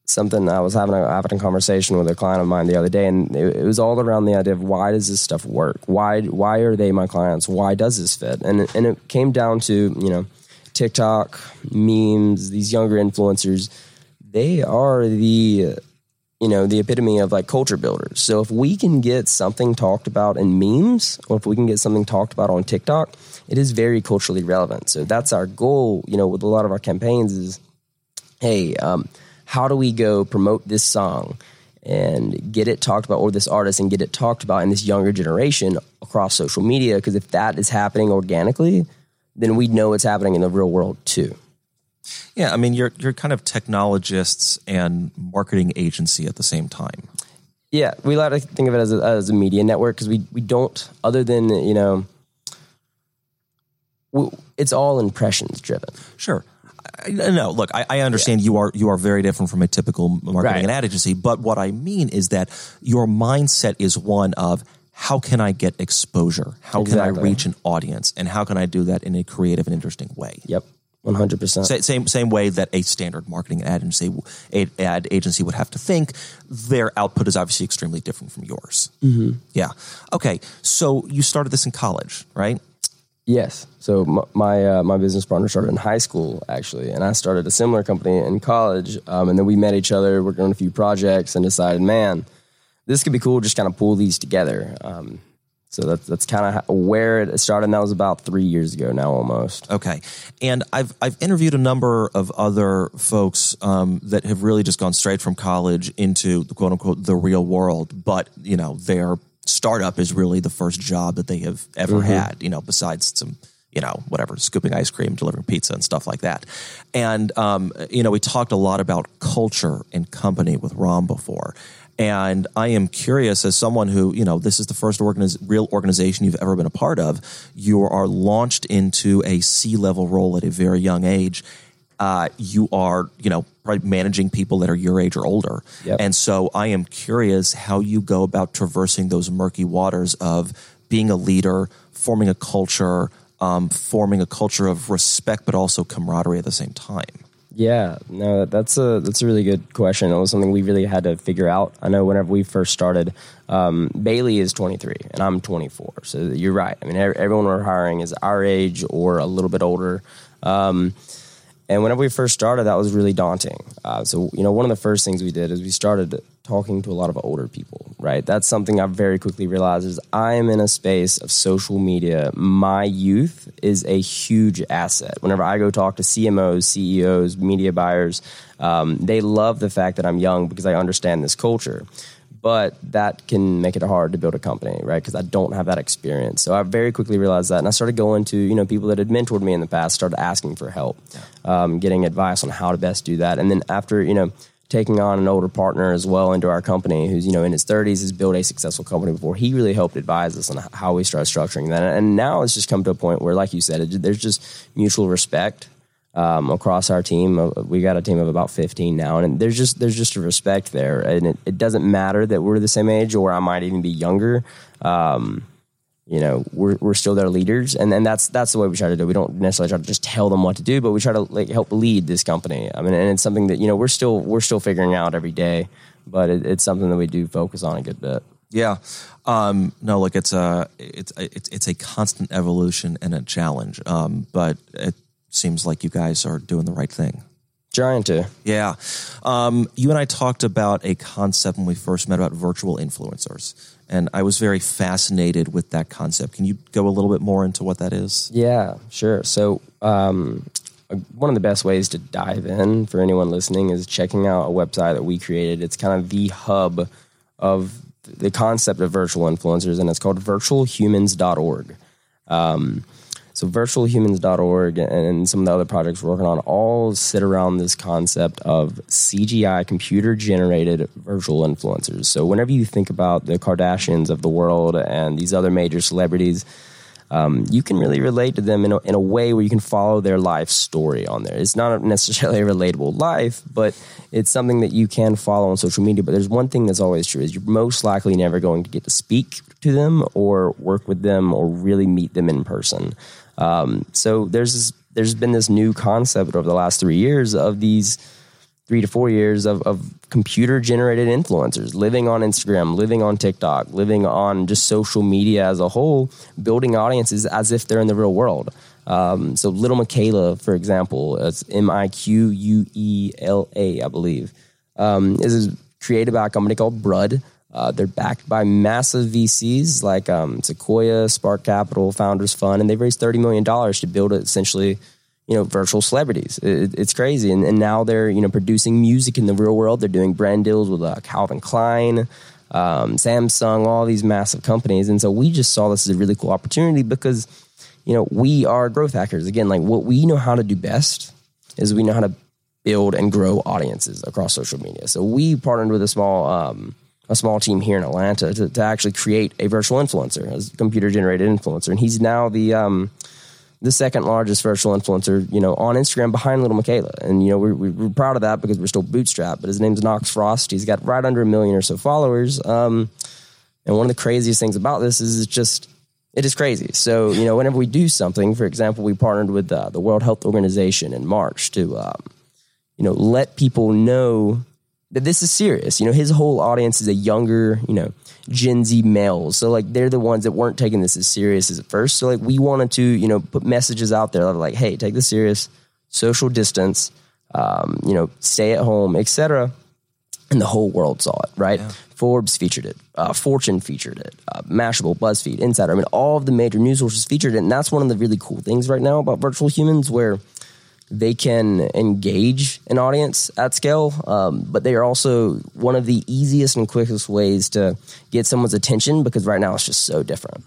something I was having a having a conversation with a client of mine the other day, and it, it was all around the idea of why does this stuff work? Why why are they my clients? Why does this fit? And and it came down to you know TikTok memes, these younger influencers, they are the you know the epitome of like culture builders. So if we can get something talked about in memes, or if we can get something talked about on TikTok, it is very culturally relevant. So that's our goal. You know, with a lot of our campaigns is hey, um, how do we go promote this song and get it talked about, or this artist, and get it talked about in this younger generation across social media? Because if that is happening organically, then we know it's happening in the real world too. Yeah, I mean you're you're kind of technologists and marketing agency at the same time. Yeah, we like to think of it as a, as a media network because we, we don't, other than, you know, we, it's all impressions driven. Sure. I, no, look, I, I understand you are you are very different from a typical marketing Right. and ad agency, but what I mean is that your mindset is one of how can I get exposure? How can I reach an audience? And how can I do that in a creative and interesting way? Yep. 100%. Same same way that a standard marketing ad agency ad agency would have to think. Their output is obviously extremely different from yours. Mm-hmm. Yeah. Okay. So you started this in college, right? Yes. So my my, uh, my business partner started in high school actually, and I started a similar company in college. Um, and then we met each other, worked on a few projects, and decided, man, this could be cool. Just kind of pull these together. Um, so that's that's kind of where it started. And that was about three years ago now, almost. Okay, and I've I've interviewed a number of other folks um, that have really just gone straight from college into the quote unquote the real world, but you know their startup is really the first job that they have ever had. You know, besides some you know whatever scooping ice cream, delivering pizza, and stuff like that. And um, you know, we talked a lot about culture and company with Ram before. And I am curious, as someone who, you know, this is the first organiz- real organization you've ever been a part of, you are launched into a C level role at a very young age. Uh, you are, you know, probably managing people that are your age or older. Yep. And so I am curious how you go about traversing those murky waters of being a leader, forming a culture, um, forming a culture of respect, but also camaraderie at the same time. Yeah, no, that's a that's a really good question. It was something we really had to figure out. I know whenever we first started, um, Bailey is 23 and I'm 24. So you're right. I mean, everyone we're hiring is our age or a little bit older. Um, and whenever we first started, that was really daunting. Uh, so, you know, one of the first things we did is we started talking to a lot of older people, right? That's something I very quickly realized is I am in a space of social media. My youth is a huge asset. Whenever I go talk to CMOs, CEOs, media buyers, um, they love the fact that I'm young because I understand this culture but that can make it hard to build a company, right? Because I don't have that experience. So I very quickly realized that, and I started going to you know people that had mentored me in the past, started asking for help, um, getting advice on how to best do that, and then after you know taking on an older partner as well into our company, who's you know in his 30s, has built a successful company before. He really helped advise us on how we start structuring that, and now it's just come to a point where, like you said, it, there's just mutual respect um, across our team. We got a team of about 15 now, and there's just there's just a respect there, and it, it doesn't matter that we're the same age or I might even be younger. Um, you know, we're we're still their leaders, and and that's that's the way we try to do. it. We don't necessarily try to just tell them what to do, but we try to like help lead this company. I mean, and it's something that you know we're still we're still figuring out every day, but it, it's something that we do focus on a good bit. Yeah. Um, no, look, it's a it's it's it's a constant evolution and a challenge. Um, but it seems like you guys are doing the right thing. Trying to. Yeah. Um, you and I talked about a concept when we first met about virtual influencers, and I was very fascinated with that concept. Can you go a little bit more into what that is? Yeah, sure. So, um, uh, one of the best ways to dive in for anyone listening is checking out a website that we created. It's kind of the hub of the concept of virtual influencers, and it's called virtualhumans.org. Um, so, virtualhumans.org and some of the other projects we're working on all sit around this concept of CGI, computer generated virtual influencers. So, whenever you think about the Kardashians of the world and these other major celebrities, um, you can really relate to them in a, in a way where you can follow their life story on there. It's not necessarily a relatable life, but it's something that you can follow on social media. But there's one thing that's always true is you're most likely never going to get to speak to them or work with them or really meet them in person. Um, so there's there's been this new concept over the last three years of these three to four years of, of computer generated influencers living on Instagram, living on TikTok, living on just social media as a whole, building audiences as if they're in the real world. Um, so Lil Miquela, for example, it's M I Q U E L A, I believe, um, is created by a company called Brud. Uh, they're backed by massive VCs like um, Sequoia, Spark Capital, Founders Fund, and they've raised thirty million dollars to build essentially you know virtual celebrities. It, it's crazy, and, and now they're you know producing music in the real world. They're doing brand deals with uh, Calvin Klein, um, Samsung, all these massive companies, and so we just saw this as a really cool opportunity because you know we are growth hackers. Again, like what we know how to do best is we know how to build and grow audiences across social media. So we partnered with a small. Um, a small team here in Atlanta to, to actually create a virtual influencer, a computer generated influencer, and he's now the um, the second largest virtual influencer, you know, on Instagram behind Lil Miquela. And, you know, we're, we're proud of that because we're still bootstrapped, but his name's Knox Frost. He's got right under a million or so followers. Um, and one of the craziest things about this is it's just It is crazy. So, you know, whenever we do something, for example, we partnered with uh, the World Health Organization in March to, um, you know, let people know that this is serious. You know, his whole audience is a younger, you know, Gen Z males. So, like, they're the ones that weren't taking this as serious as at first. So, like, we wanted to, you know, put messages out there that are like, hey, take this serious, social distance, um, you know, stay at home, etc. And the whole world saw it, right? Forbes featured it, uh, Fortune featured it, uh, Mashable, BuzzFeed, Insider. I mean, all of the major news sources featured it, and that's one of the really cool things right now about virtual humans, where they can engage an audience at scale, um, but they are also one of the easiest and quickest ways to get someone's attention because right now it's just so different.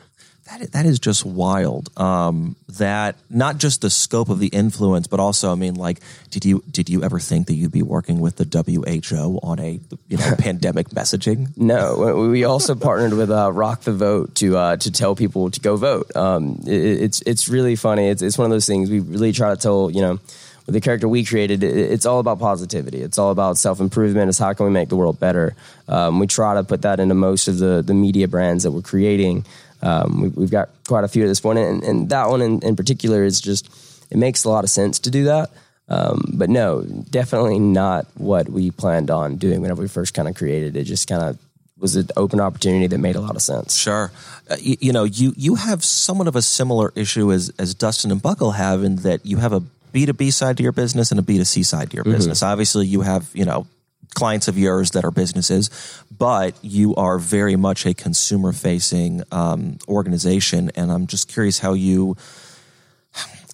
That that is just wild. Um, that not just the scope of the influence, but also, I mean, like, did you did you ever think that you'd be working with the WHO on a you know pandemic messaging? No, we also partnered with uh, Rock the Vote to uh, to tell people to go vote. Um, it, it's it's really funny. It's it's one of those things we really try to tell you know. With the character we created, it's all about positivity. It's all about self improvement. It's how can we make the world better. Um, we try to put that into most of the the media brands that we're creating. Um, we, we've got quite a few at this point, and, and that one in, in particular is just it makes a lot of sense to do that. Um, but no, definitely not what we planned on doing whenever we first kind of created it. Just kind of was an open opportunity that made a lot of sense. Sure, uh, you, you, know, you you have somewhat of a similar issue as as Dustin and Buckle have in that you have a B two B side to your business and a B two C side to your mm-hmm. business. Obviously, you have you know clients of yours that are businesses, but you are very much a consumer facing um, organization. And I'm just curious how you.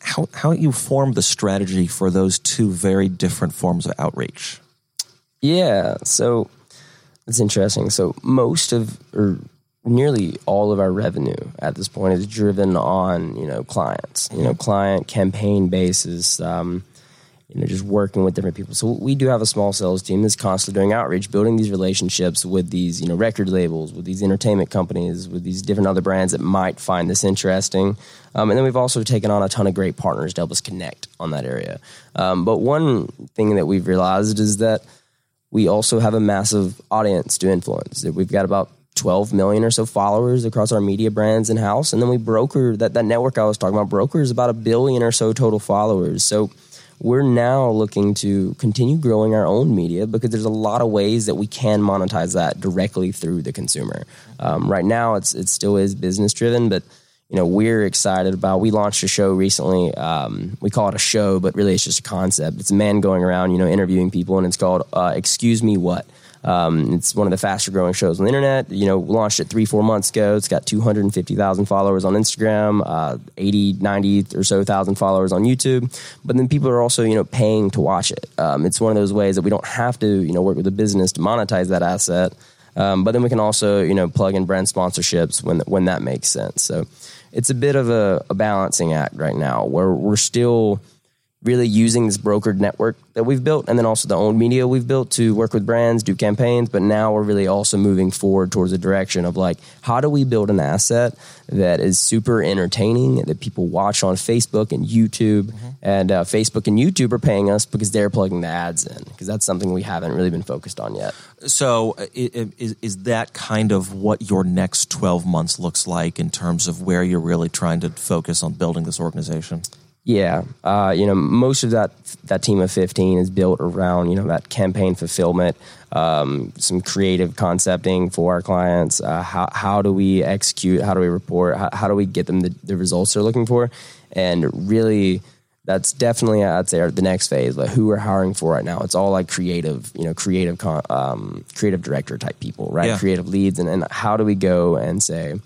How, how you form the strategy for those two very different forms of outreach? Yeah, so it's interesting. So most of, or nearly all of our revenue at this point is driven on you know clients, you know client campaign basis. Um, you know, just working with different people. So we do have a small sales team that's constantly doing outreach, building these relationships with these, you know, record labels, with these entertainment companies, with these different other brands that might find this interesting. Um, and then we've also taken on a ton of great partners to help us connect on that area. Um, but one thing that we've realized is that we also have a massive audience to influence. We've got about 12 million or so followers across our media brands in house. And then we broker that, that network I was talking about, brokers about a billion or so total followers. So we're now looking to continue growing our own media because there's a lot of ways that we can monetize that directly through the consumer. Um, right now, it's it still is business driven, but you know we're excited about. We launched a show recently. Um, we call it a show, but really it's just a concept. It's a man going around, you know, interviewing people, and it's called uh, "Excuse Me What." Um, it's one of the faster growing shows on the internet. You know, launched it three, four months ago. It's got 250,000 followers on Instagram, uh, 80, 90 or so thousand followers on YouTube. But then people are also, you know, paying to watch it. Um, it's one of those ways that we don't have to, you know, work with a business to monetize that asset. Um, but then we can also, you know, plug in brand sponsorships when, when that makes sense. So it's a bit of a, a balancing act right now where we're still – really using this brokered network that we've built and then also the owned media we've built to work with brands, do campaigns. But now we're really also moving forward towards a direction of like, how do we build an asset that is super entertaining that people watch on Facebook and YouTube? Mm-hmm. And uh, Facebook and YouTube are paying us because they're plugging the ads in because that's something we haven't really been focused on yet. So, uh, is, is that kind of what your next 12 months looks like in terms of where you're really trying to focus on building this organization? Yeah, uh, you know, most of that that team of fifteen is built around you know that campaign fulfillment, um, some creative concepting for our clients. Uh, how how do we execute? How do we report? How, how do we get them the, the, results they're looking for? And really, that's definitely I'd say the next phase. Like who we're hiring for right now, it's all like creative, you know, creative con- um, creative director type people, right? Yeah. Creative leads, and and how do we go and say,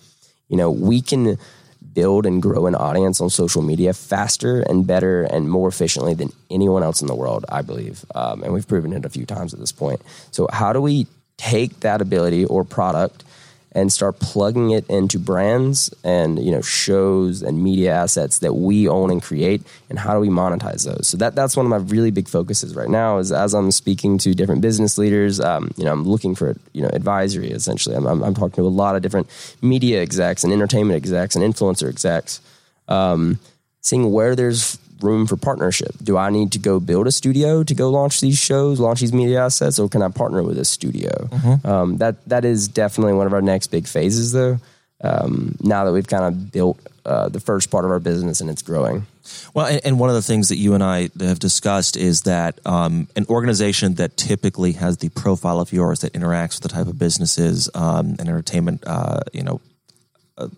you know, we can build and grow an audience on social media faster and better and more efficiently than anyone else in the world, I believe. Um, and we've proven it a few times at this point. So, how do we take that ability or product and start plugging it into brands and you know shows and media assets that we own and create and how do we monetize those? So that that's one of my really big focuses right now is as i'm speaking to different business leaders um, you know i'm looking for you know advisory essentially. I'm, I'm, I'm, talking to a lot of different media execs and entertainment execs and influencer execs um, seeing where there's room for partnership? Do I need to go build a studio to go launch these shows, launch these media assets, or can I partner with a studio? Mm-hmm. Um, that that is definitely one of our next big phases, though. um, now that we've kind of built uh, the first part of our business and it's growing. Well, and, and, one of the things that you and I have discussed is that um, an organization that typically has the profile of yours that interacts with the type of businesses um, and entertainment, uh, you know, uh,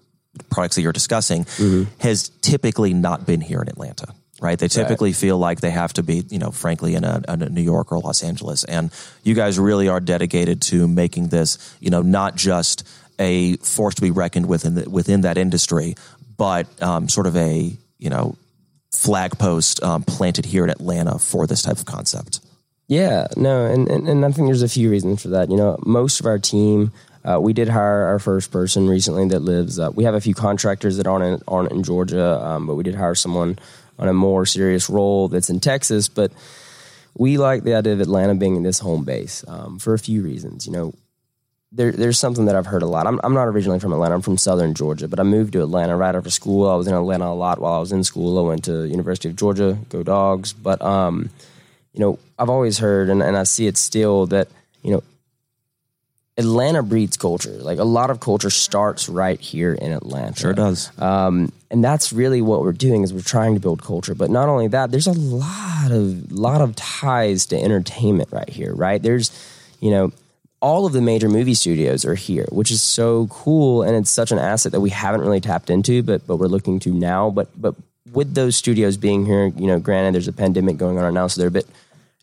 products that you're discussing, mm-hmm. has typically not been here in Atlanta. Right, they typically right. feel like they have to be, you know, frankly, in a, in a New York or Los Angeles, and you guys really are dedicated to making this, you know, not just a force to be reckoned with in the, within that industry, but um, sort of a you know flag post um, planted here in Atlanta for this type of concept? Yeah, no, and, and, and I think there's a few reasons for that. You know, most of our team, uh, we did hire our first person recently that lives. Uh, we have a few contractors that aren't in, aren't in Georgia, um, but we did hire someone on a more serious role that's in Texas. But we like the idea of Atlanta being this home base um, for a few reasons. You know, there, there's something that I've heard a lot. I'm, I'm not originally from Atlanta. I'm from Southern Georgia, but I moved to Atlanta right after school. I was in Atlanta a lot while I was in school. I went to University of Georgia, go Dogs. But um, you know, I've always heard, and, and I see it still that you know, Atlanta breeds culture. Like a lot of culture starts right here in Atlanta. Sure does. Um, and that's really what we're doing is we're trying to build culture. But not only that, there's a lot of lot of ties to entertainment right here. Right? There's, you know all of the major movie studios are here, which is so cool, and it's such an asset that we haven't really tapped into, but but we're looking to now. But but with those studios being here, you know, granted there's a pandemic going on right now, so they're a bit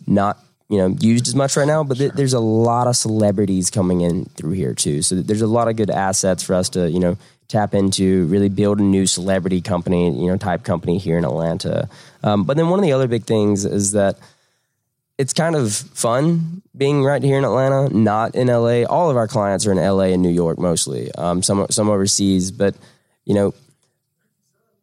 not you know used as much right now. But sure. th- there's a lot of celebrities coming in through here too, so there's a lot of good assets for us to you know tap into, really build a new celebrity company, you know, type company here in Atlanta. Um, but then one of the other big things is that it's kind of fun being right here in Atlanta, not in LA. All of our clients are in LA and New York mostly. Um, some some overseas, but you know,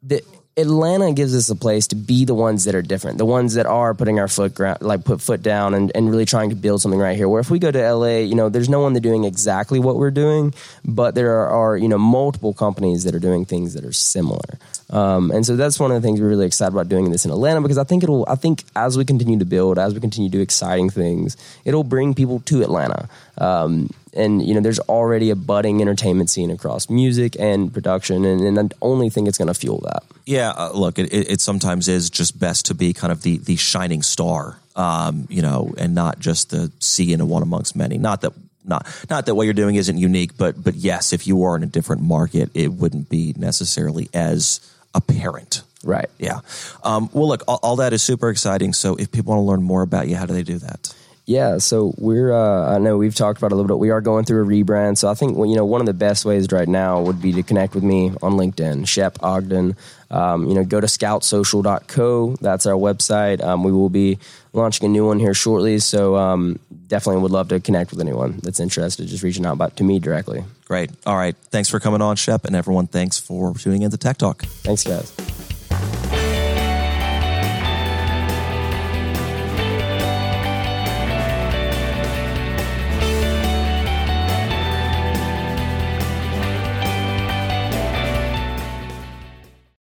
the Atlanta gives us a place to be the ones that are different, the ones that are putting our foot ground, like put foot down and, and really trying to build something right here. Where if we go to LA, you know, there's no one that doing exactly what we're doing, but there are, are you know multiple companies that are doing things that are similar. Um, and so that's one of the things we're really excited about doing this in Atlanta because I think it'll, I think as we continue to build, as we continue to do exciting things, it'll bring people to Atlanta. Um, and you know, there's already a budding entertainment scene across music and production, and, and I only think it's going to fuel that. Yeah, uh, look, it, it, sometimes is just best to be kind of the the shining star, um, you know, and not just the C in a one amongst many. Not that not not that what you're doing isn't unique, but but yes, if you were in a different market, it wouldn't be necessarily as apparent. Right. Yeah. Um, well, look, all, all, that is super exciting. So, if people want to learn more about you, how do they do that? Yeah, so we're. Uh, I know we've talked about a little bit. We are going through a rebrand, so I think you know one of the best ways right now would be to connect with me on LinkedIn, Shep Ogden. Um, you know, go to scoutsocial.co. That's our website. Um, we will be launching a new one here shortly, so um, definitely would love to connect with anyone that's interested. Just reaching out about to me directly. Great. All right. Thanks for coming on, Shep, and everyone. Thanks for tuning in to Tech Talk. Thanks, guys.